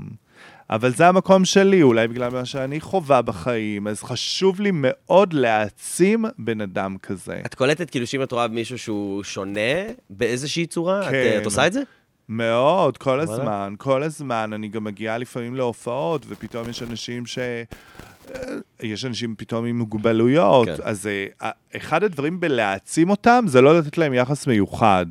אבל זה המקום שלי, אולי בגלל מה שאני חווה בחיים, אז חשוב לי מאוד להעצים בן אדם כזה. את קולטת, כאילו, שאם את רואה מישהו שהוא שונה באיזושהי צורה, את, כן. את עושה את זה? מאוד, כל. הזמן, כל הזמן. אני גם מגיעה לפעמים להופעות, ופתאום יש אנשים ש... אה, יש אנשים פתאום עם מוגבלויות, כן. אז אה, אחד הדברים בלהעצים אותם זה לא לתת להם יחס מיוחד.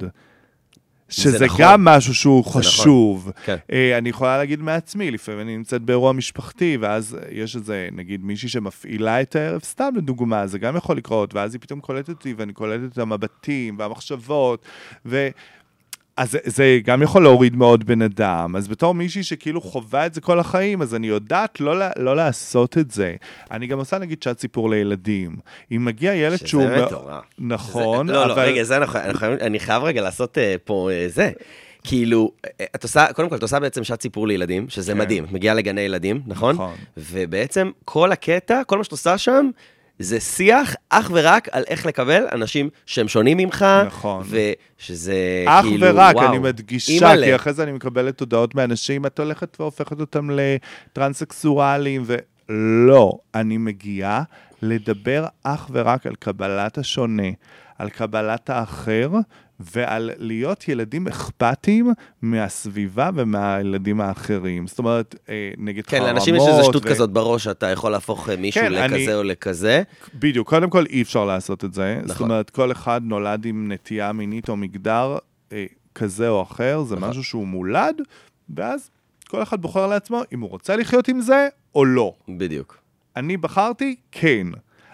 שזה נכון. גם משהו שהוא נכון. חשוב. כן. אה, אני יכולה להגיד מעצמי, לפעמים אני נמצאת באירוע משפחתי, ואז יש איזה, נגיד, מישהי שמפעילה את הערב, סתם לדוגמה, זה גם יכול לקרות, ואז היא פתאום קולטת אותי, ואני קולטת את המבטים והמחשבות, ו... אז זה, גם יכול להוריד מאוד בן אדם. אז בתור מישהי שכאילו חווה את זה כל החיים, אז אני יודעת לא, לא לעשות את זה. אני גם עושה נגיד שעת סיפור לילדים. אם מגיע ילד שזה שהוא... מאוד- מטורף. נכון, זה, לא, לא, אבל... רגע, זה אנחנו חייבים- אני חייב רגע לעשות אה, פה אה, זה. כאילו, אה, את עושה, קודם כל, את עושה בעצם שעת סיפור לילדים, שזה כן. מדהים. את מגיעה לגני ילדים, נכון? נכון. ובעצם כל הקטע, כל מה שאת עושה שם, זה שיח אך ורק על איך לקבל אנשים שהם שונים ממך. נכון. ושזה אך כאילו, ורק, וואו. אני מדגישה. כי אחרי זה אני מקבלת הודעות מאנשים, את הולכת והופכת אותם לטרנסקסואלים, ולא, אני מגיעה לדבר אך ורק על קבלת השונה, על קבלת האחר, ועל להיות ילדים אכפתיים מהסביבה ומהילדים האחרים. זאת אומרת, אה, נגד כן, חרמות. לאנשים יש איזו שטות ו- כזאת בראש, שאתה יכול להפוך אה, מישהו כן, לכזה אני- או לכזה. בדיוק, קודם כל אי אפשר לעשות את זה. נכון. זאת אומרת, כל אחד נולד עם נטייה מינית או מגדר אה, כזה או אחר, זה נכון. משהו שהוא מולד, ואז כל אחד בוחר לעצמו אם הוא רוצה לחיות עם זה או לא. בדיוק. אני בחרתי כן.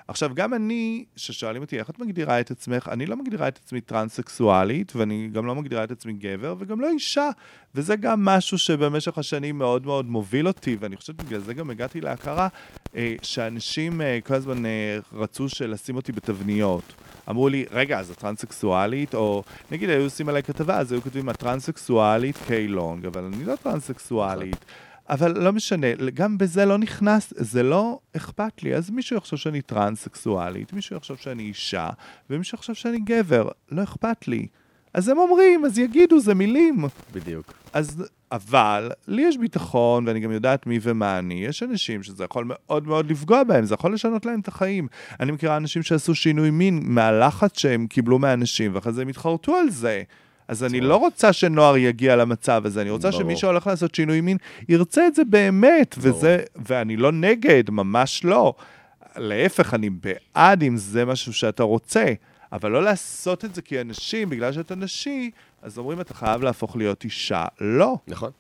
עכשיו, גם אני, ששואלים אותי איך את מגדירה את עצמך, אני לא מגדירה את עצמי טרנסקסואלית, ואני גם לא מגדירה את עצמי גבר, וגם לא אישה. וזה גם משהו שבמשך השנים מאוד מאוד מוביל אותי, ואני חושבת בגלל זה גם הגעתי להכרה, אה, שאנשים אה, כל הזמן אה, רצו לשים אותי בתבניות. אמרו לי, רגע, אז את טרנסקסואלית? או נגיד היו עושים עליי כתבה, אז היו כותבים, את טרנסקסואלית קיי לונג, אבל אני לא טרנסקסואלית. אבל לא משנה, גם בזה לא נכנס, זה לא אכפת לי. אז מישהו יחשוב שאני טרנסקסואלית, מישהו יחשוב שאני אישה, ומישהו יחשוב שאני גבר, לא אכפת לי. אז הם אומרים, אז יגידו, זה מילים. בדיוק. אז, אבל, לי יש ביטחון, ואני גם יודעת מי ומה אני. יש אנשים שזה יכול מאוד מאוד לפגוע בהם, זה יכול לשנות להם את החיים. אני מכירה אנשים שעשו שינוי מין מהלחץ שהם קיבלו מאנשים, ואחרי זה הם התחרטו על זה. אז אני לא רוצה שנוער יגיע למצב הזה, אני רוצה. שמי שהולך לעשות שינוי מין ירצה את זה באמת, וזה, ואני לא נגד, ממש לא. להפך, אני בעד אם זה משהו שאתה רוצה, אבל לא לעשות את זה כי אנשים, בגלל שאתה נשי, אז אומרים, אתה חייב להפוך להיות אישה. לא. נכון.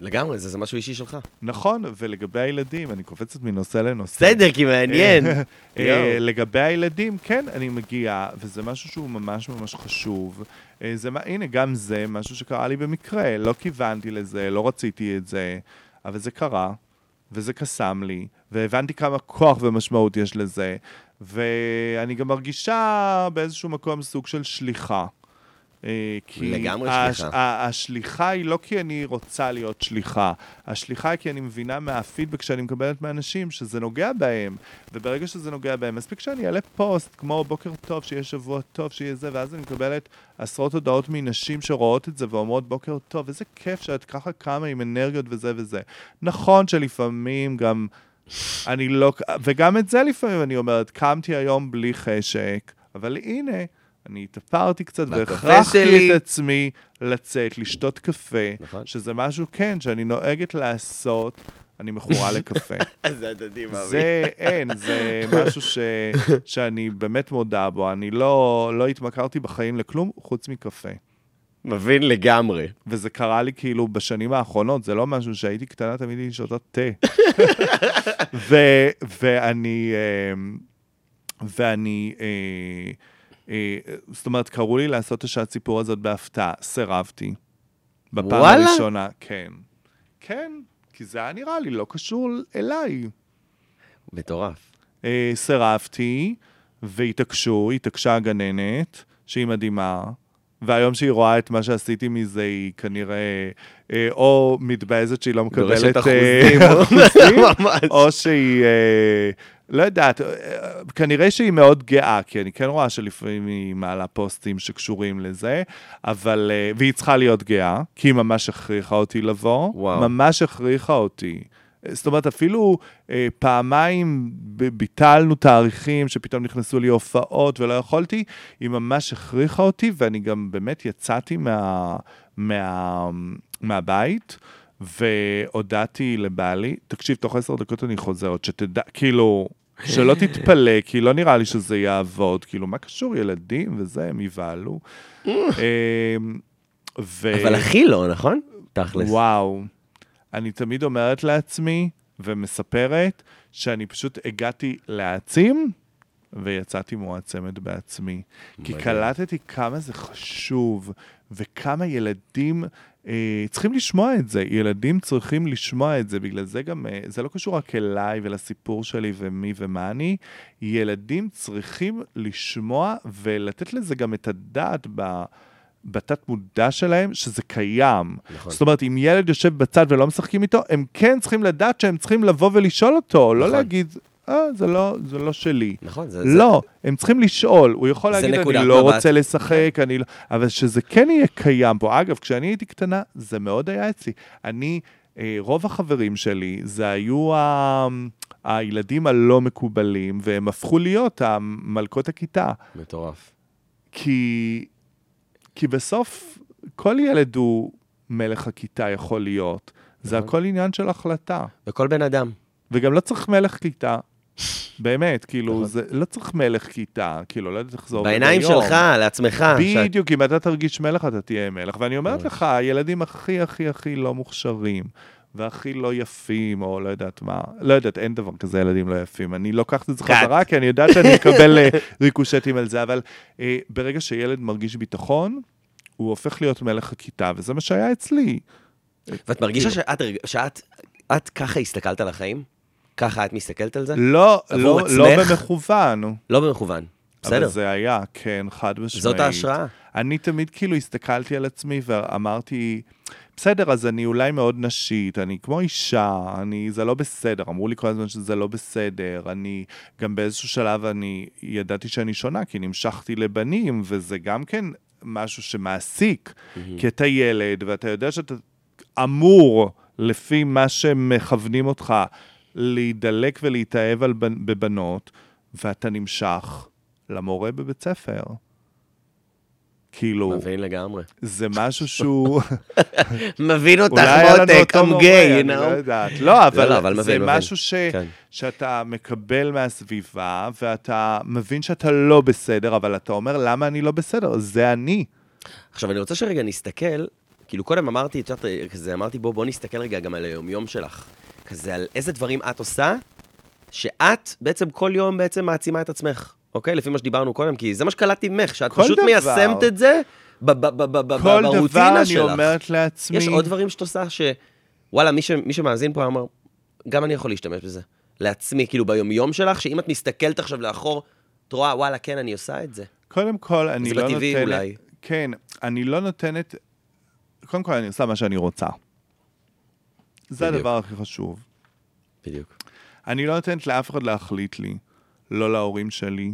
לגמרי, זה, זה משהו אישי שלך. נכון, ולגבי הילדים, אני קופצת מנושא לנושא. בסדר, כי מעניין. אה. לגבי הילדים, כן, אני מגיע, וזה משהו שהוא ממש ממש חשוב. אה, זה, הנה, גם זה משהו שקרה לי במקרה, לא כיוונתי לזה, לא רציתי את זה, אבל זה קרה, וזה קסם לי, והבנתי כמה כוח ומשמעות יש לזה, ואני גם מרגישה באיזשהו מקום סוג של שליחה. אה, כי לגמרי הש- שליחה. השליחה היא לא כי אני רוצה להיות שליחה, השליחה היא כי אני מבינה מהפידבק שאני מקבלת מאנשים שזה נוגע בהם, וברגע שזה נוגע בהם, מספיק שאני אעלה פוסט, כמו בוקר טוב, שיהיה שבוע טוב, שיהיה זה, ואז אני מקבלת עשרות הודעות מנשים שרואות את זה ואומרות בוקר טוב, איזה כיף שאת ככה קמה עם אנרגיות וזה וזה. נכון שלפעמים גם... אני לא... וגם את זה לפעמים אני אומרת, קמתי היום בלי חשק, אבל הנה, אני התאפרתי קצת והכרחתי את עצמי לצאת, לשתות קפה, נכון. שזה משהו, כן, שאני נוהגת לעשות, אני מכורה לקפה. זה הדדי, מאמי. זה אין, זה משהו ש, שאני באמת מודה בו. אני לא, לא התמכרתי בחיים לכלום חוץ מקפה. מבין לגמרי. וזה קרה לי כאילו בשנים האחרונות, זה לא משהו שהייתי קטנה, תמיד הייתי שותה תה. ו- ואני, אה, ואני, אה, זאת אומרת, קראו לי לעשות את השעת סיפור הזאת בהפתעה, סירבתי. בפעם וואלה? הראשונה, כן. כן, כי זה היה נראה לי לא קשור אליי. מטורף. אה, סירבתי, והתעקשו, התעקשה הגננת, שהיא מדהימה, והיום שהיא רואה את מה שעשיתי מזה, היא כנראה אה, או מתבאזת שהיא לא מקבלת... דורשת אה, אחוזים. אחוזים, ממש. או שהיא... אה, לא יודעת, אה, כנראה שהיא מאוד גאה, כי אני כן רואה שלפעמים היא מעלה פוסטים שקשורים לזה, אבל... אה, והיא צריכה להיות גאה, כי היא ממש הכריחה אותי לבוא. וואו. ממש הכריחה אותי. זאת אומרת, אפילו אה, פעמיים ביטלנו תאריכים שפתאום נכנסו לי הופעות ולא יכולתי, היא ממש הכריחה אותי, ואני גם באמת יצאתי מה, מה, מהבית, והודעתי לבעלי, תקשיב, תוך עשר דקות אני חוזר, עוד שתדע, כאילו, שלא תתפלא, כי לא נראה לי שזה יעבוד, כאילו, מה קשור ילדים וזה, הם יבהלו. אה, ו... אבל הכי לא, נכון? תכלס. וואו. אני תמיד אומרת לעצמי ומספרת שאני פשוט הגעתי להעצים ויצאתי מועצמת בעצמי. כי. קלטתי כמה זה חשוב וכמה ילדים צריכים לשמוע את זה. ילדים צריכים לשמוע את זה, בגלל זה גם, אה, זה לא קשור רק אליי ולסיפור שלי ומי ומה אני. ילדים צריכים לשמוע ולתת לזה גם את הדעת ב... בתת מודע שלהם שזה קיים. נכון. זאת אומרת, אם ילד יושב בצד ולא משחקים איתו, הם כן צריכים לדעת שהם צריכים לבוא ולשאול אותו, לא נכון. להגיד, אה, זה לא, זה לא שלי. נכון, זה... לא, הם צריכים לשאול. הוא יכול זה להגיד, אני לא מבט." רוצה לשחק, אני לא... אבל שזה כן יהיה קיים פה. אגב, כשאני הייתי קטנה, זה מאוד היה אצלי. אני, אה, רוב החברים שלי, זה היו ה... הילדים הלא מקובלים, והם הפכו להיות מלכות הכיתה. מטורף. כי, כי בסוף כל ילד הוא מלך הכיתה יכול להיות. זה נכון. הכל עניין של החלטה. וכל בן אדם. וגם לא צריך מלך כיתה. באמת, כאילו, נכון. זה לא צריך מלך כיתה, כאילו, לא יודע איך זה עובד בעיניים היום. שלך, לעצמך. בדיוק, אם אתה תרגיש מלך, אתה תהיה מלך. ואני אומרת ממש. לך, הילדים הכי הכי הכי לא מוכשרים, והכי לא יפים, או לא יודעת מה, לא יודעת, אין דבר כזה ילדים לא יפים. אני לוקחת את זה. חזרה, כי אני יודעת שאני אקבל אה, ריקושטים על זה, אבל אה, ברגע שילד מרגיש ביטחון, הוא הופך להיות מלך הכיתה, וזה מה שהיה אצלי. ואת מרגישה כאילו. שאת, שאת את ככה הסתכלת על החיים? ככה את מסתכלת על זה? לא, לא, לא? במכוון. לא במכוון. אבל בסדר. זה היה, כן, חד משמעית. זאת ההשראה. אני תמיד כאילו הסתכלתי על עצמי ואמרתי, בסדר, אז אני אולי מאוד נשית, אני כמו אישה, אני, זה לא בסדר. אמרו לי כל הזמן שזה לא בסדר. אני, גם באיזשהו שלב אני ידעתי שאני שונה, כי נמשכתי לבנים, וזה גם כן משהו שמעסיק, כי אתה ילד, ואתה יודע שאתה אמור, לפי מה שמכוונים אותך, להידלק ולהתאהב על בנ- בבנות, ואתה נמשך למורה בבית ספר. כאילו, מבין לגמרי. זה משהו שהוא... מבין אותך, מותק, I'm gay, you אני לא know? יודעת. לא, אבל, לא, אבל זה מבין, מבין. משהו ש... כן. שאתה מקבל מהסביבה, ואתה מבין שאתה לא בסדר, אבל אתה אומר, למה אני לא בסדר? זה אני. עכשיו, אני רוצה שרגע נסתכל, כאילו קודם אמרתי, את יודעת, אמרתי, בוא, בוא נסתכל רגע גם על היומיום שלך. כזה על איזה דברים את עושה, שאת בעצם כל יום בעצם מעצימה את עצמך, אוקיי? לפי מה שדיברנו קודם, כי זה מה שקלטתי ממך, שאת פשוט דבר. מיישמת את זה ב- ב- ב- ב- ב- כל דבר ברוטינה אני שלך. אומרת לעצמי... יש עוד דברים שאת עושה ש... וואלה, מי, ש... מי שמאזין פה אמר, גם אני יכול להשתמש בזה. לעצמי, כאילו ביומיום שלך, שאם את מסתכלת עכשיו לאחור, את רואה, וואלה, כן, אני עושה את זה. קודם כל, אני זה לא בטבעי נותנת... אולי. כן, אני לא נותנת... קודם כל, אני עושה מה שאני רוצה. זה בדיוק. הדבר הכי חשוב. בדיוק. אני לא נותנת לאף אחד להחליט לי. לא להורים שלי,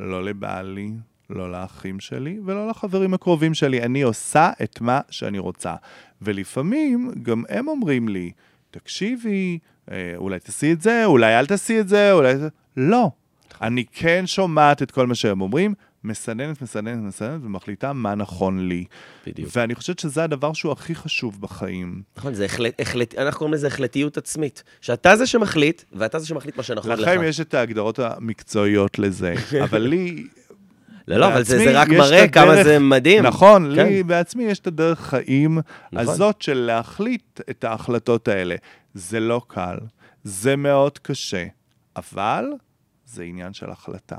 לא לבעלי, לא לאחים שלי ולא לחברים הקרובים שלי. אני עושה את מה שאני רוצה. ולפעמים גם הם אומרים לי, תקשיבי, אה, אולי תעשי את זה, אולי אל תעשי את זה, אולי... זה-" לא. אני כן שומעת את כל מה שהם אומרים, מסננת, מסננת, מסננת, ומחליטה מה נכון לי. בדיוק. ואני חושבת שזה הדבר שהוא הכי חשוב בחיים. נכון, זה החלט, החלט, אנחנו קוראים לזה החלטיות עצמית. שאתה זה שמחליט, ואתה זה שמחליט מה שנכון לך. לכם יש את ההגדרות המקצועיות לזה, אבל לי... לא, לא, אבל זה, זה רק מראה את כמה הדרך- זה מדהים. נכון, כן. לי בעצמי יש את הדרך חיים נכון. הזאת של להחליט את ההחלטות האלה. זה לא קל, זה מאוד קשה, אבל זה עניין של החלטה.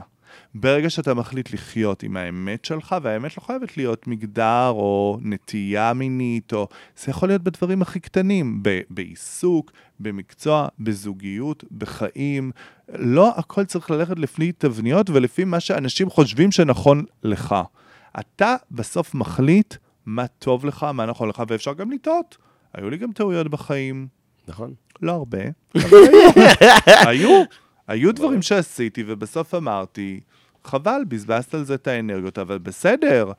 ברגע שאתה מחליט לחיות עם האמת שלך, והאמת לא חייבת להיות מגדר או נטייה מינית, או זה יכול להיות בדברים הכי קטנים, ב- בעיסוק, במקצוע, בזוגיות, בחיים. לא הכל צריך ללכת לפי תבניות ולפי מה שאנשים חושבים שנכון לך. אתה בסוף מחליט מה טוב לך, מה נכון לך, ואפשר גם לטעות. היו לי גם טעויות בחיים, נכון. לא הרבה, היו. היו, דברים שעשיתי, ובסוף אמרתי, חבל, בזבזת על זה את האנרגיות, אבל בסדר,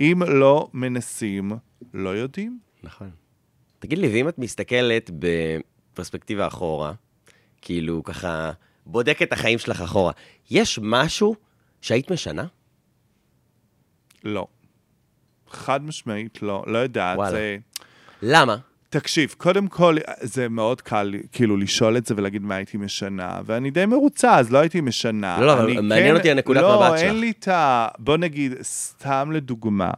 אם לא מנסים, לא יודעים. נכון. תגיד לי, ואם את מסתכלת בפרספקטיבה אחורה, כאילו ככה, בודקת את החיים שלך אחורה, יש משהו שהיית משנה? לא. חד משמעית לא, לא יודעת. וואלה. זה... למה? תקשיב, קודם כל, זה מאוד קל כאילו לשאול את זה ולהגיד מה הייתי משנה, ואני די מרוצה, אז לא הייתי משנה. לא, לא, אבל מעניין אותי הנקודת לא, מבט שלך. לא, אין לי את ה... בוא נגיד, סתם לדוגמה,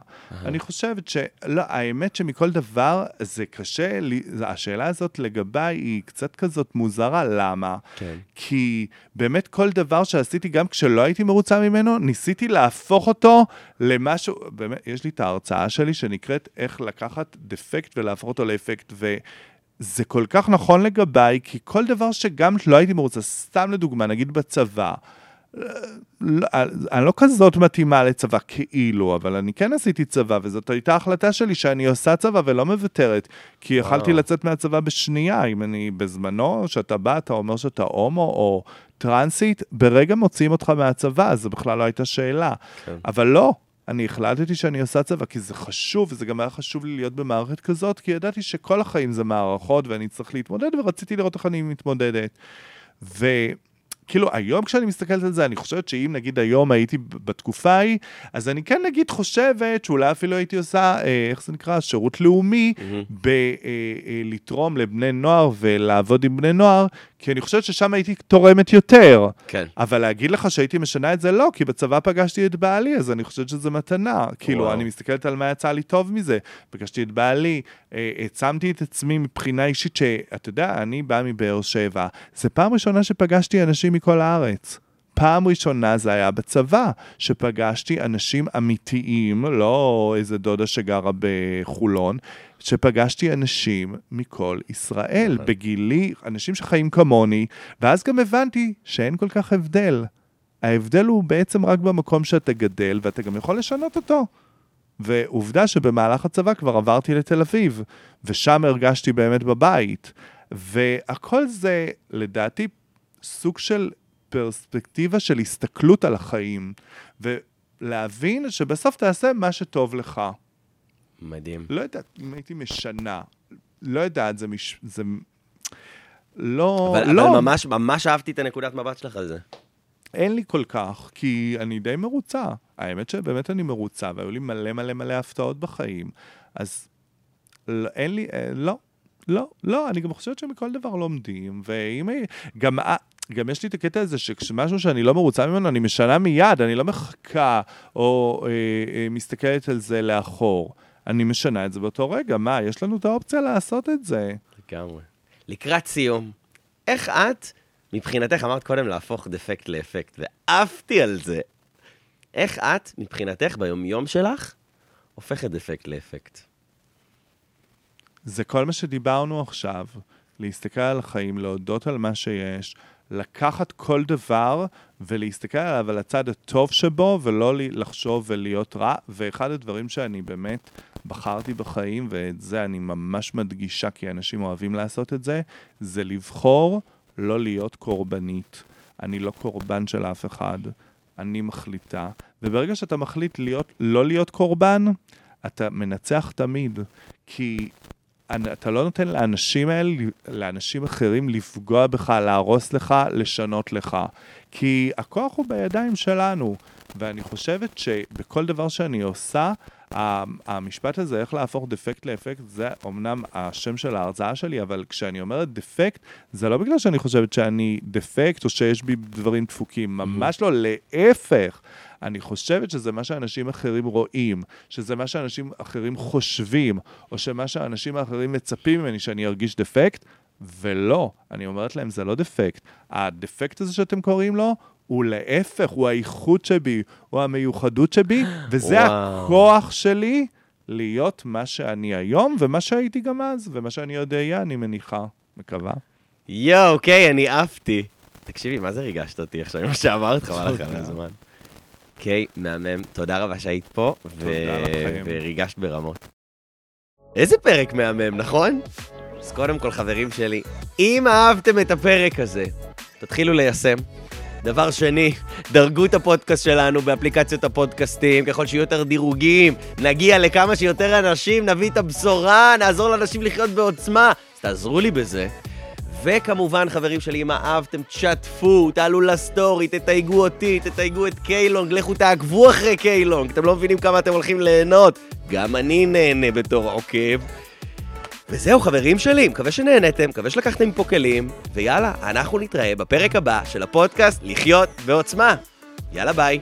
אני חושבת ש... לא, האמת שמכל דבר זה קשה, לי- השאלה הזאת לגביי היא קצת כזאת מוזרה, למה? כן. כי באמת כל דבר שעשיתי, גם כשלא הייתי מרוצה ממנו, ניסיתי להפוך אותו למשהו, באמת, יש לי את ההרצאה שלי שנקראת איך לקחת דפקט ולהפוך אותו לאפקט, וזה כל כך נכון לגביי, כי כל דבר שגם לא הייתי מרוצה, סתם לדוגמה, נגיד בצבא, לא, אני לא כזאת מתאימה לצבא כאילו, אבל אני כן עשיתי צבא, וזאת הייתה החלטה שלי שאני עושה צבא ולא מוותרת, כי יכלתי וואו. לצאת מהצבא בשנייה, אם אני בזמנו, שאתה בא, אתה אומר שאתה הומו או טרנסית, ברגע מוציאים אותך מהצבא, זו בכלל לא הייתה שאלה. כן. אבל לא, אני החלטתי שאני עושה צבא כי זה חשוב, וזה גם היה חשוב לי להיות במערכת כזאת, כי ידעתי שכל החיים זה מערכות ואני צריך להתמודד, ורציתי לראות איך אני מתמודדת. וכאילו, היום כשאני מסתכלת על זה, אני חושבת שאם נגיד היום הייתי בתקופה ההיא, אז אני כן נגיד חושבת שאולי אפילו הייתי עושה, אה, איך זה נקרא, שירות לאומי, בלתרום לבני נוער ולעבוד עם בני נוער, כי אני חושבת ששם הייתי תורמת יותר. כן. אבל להגיד לך שהייתי משנה את זה, לא, כי בצבא פגשתי את בעלי, אז אני חושבת שזה מתנה. כאילו, וואו. אני מסתכלת על מה יצא לי טוב מזה. פגשתי את בעלי, אה, העצמתי את עצמי מבחינה אישית, שאתה יודע, אני בא מבאר שבע. זו פעם ראשונה שפגשתי אנשים מכל הארץ. פעם ראשונה זה היה בצבא, שפגשתי אנשים אמיתיים, לא איזה דודה שגרה בחולון, שפגשתי אנשים מכל ישראל. בגילי, אנשים שחיים כמוני, ואז גם הבנתי שאין כל כך הבדל. ההבדל הוא בעצם רק במקום שאתה גדל, ואתה גם יכול לשנות אותו. ועובדה שבמהלך הצבא כבר עברתי לתל אביב, ושם הרגשתי באמת בבית. והכל זה, לדעתי, סוג של פרספקטיבה של הסתכלות על החיים, ולהבין שבסוף תעשה מה שטוב לך. מדהים. לא יודעת אם הייתי משנה, לא יודעת, זה מש... זה... לא, אבל, לא, אבל ממש, ממש אהבתי את הנקודת מבט שלך על זה. אין לי כל כך, כי אני די מרוצה. האמת שבאמת אני מרוצה, והיו לי מלא מלא מלא הפתעות בחיים. אז לא, אין לי, אה, לא, לא, לא, אני גם חושבת שמכל דבר לומדים, ואם... גם, גם יש לי את הקטע הזה שמשהו שאני לא מרוצה ממנו, אני משנה מיד, אני לא מחכה או אה, אה, מסתכלת על זה לאחור. אני משנה את זה באותו רגע. מה, יש לנו את האופציה לעשות את זה. לגמרי. לקראת סיום, איך את, מבחינתך, אמרת קודם להפוך דפקט לאפקט, ועפתי על זה. איך את, מבחינתך, ביומיום שלך, הופכת דפקט לאפקט? זה כל מה שדיברנו עכשיו, להסתכל על החיים, להודות על מה שיש, לקחת כל דבר ולהסתכל עליו על הצד הטוב שבו, ולא לחשוב ולהיות רע. ואחד הדברים שאני באמת בחרתי בחיים, ואת זה אני ממש מדגישה, כי אנשים אוהבים לעשות את זה, זה לבחור לא להיות קורבנית. אני לא קורבן של אף אחד, אני מחליטה. וברגע שאתה מחליט להיות, לא להיות קורבן, אתה מנצח תמיד. כי אתה לא נותן לאנשים האלה, לאנשים אחרים לפגוע בך, להרוס לך, לשנות לך. כי הכוח הוא בידיים שלנו. ואני חושבת שבכל דבר שאני עושה, המשפט הזה, איך להפוך דפקט לאפקט, זה אמנם השם של ההרצאה שלי, אבל כשאני אומרת דפקט, זה לא בגלל שאני חושבת שאני דפקט או שיש בי דברים דפוקים, ממש לא, להפך. אני חושבת שזה מה שאנשים אחרים רואים, שזה מה שאנשים אחרים חושבים, או שמה שאנשים האחרים מצפים ממני שאני ארגיש דפקט, ולא, אני אומרת להם, זה לא דפקט. הדפקט הזה שאתם קוראים לו, הוא להפך, הוא האיכות שבי, הוא המיוחדות שבי, וזה וואו. הכוח שלי להיות מה שאני היום, ומה שהייתי גם אז, ומה שאני עוד אהיה, אני מניחה, מקווה. יואו, אוקיי, אני עפתי. תקשיבי, מה זה ריגשת אותי עכשיו, מה שאמרת, חבל לך על הזמן. אוקיי, מהמם. תודה רבה שהיית פה, ו... וריגשת ברמות. איזה פרק מהמם, נכון? אז קודם כל, חברים שלי, אם אהבתם את הפרק הזה, תתחילו ליישם. דבר שני, דרגו את הפודקאסט שלנו באפליקציות הפודקאסטים, ככל שיהיו יותר דירוגים, נגיע לכמה שיותר אנשים, נביא את הבשורה, נעזור לאנשים לחיות בעוצמה. אז תעזרו לי בזה. וכמובן, חברים שלי, אם אהבתם, תשתפו, תעלו לסטורי, תתייגו אותי, תתייגו את קיי לונג, לכו תעקבו אחרי קיי לונג, אתם לא מבינים כמה אתם הולכים ליהנות. גם אני נהנה בתור עוקב. וזהו, חברים שלי, מקווה שנהנתם, מקווה שלקחתם מפה כלים, ויאללה, אנחנו נתראה בפרק הבא של הפודקאסט לחיות בעוצמה. יאללה, ביי.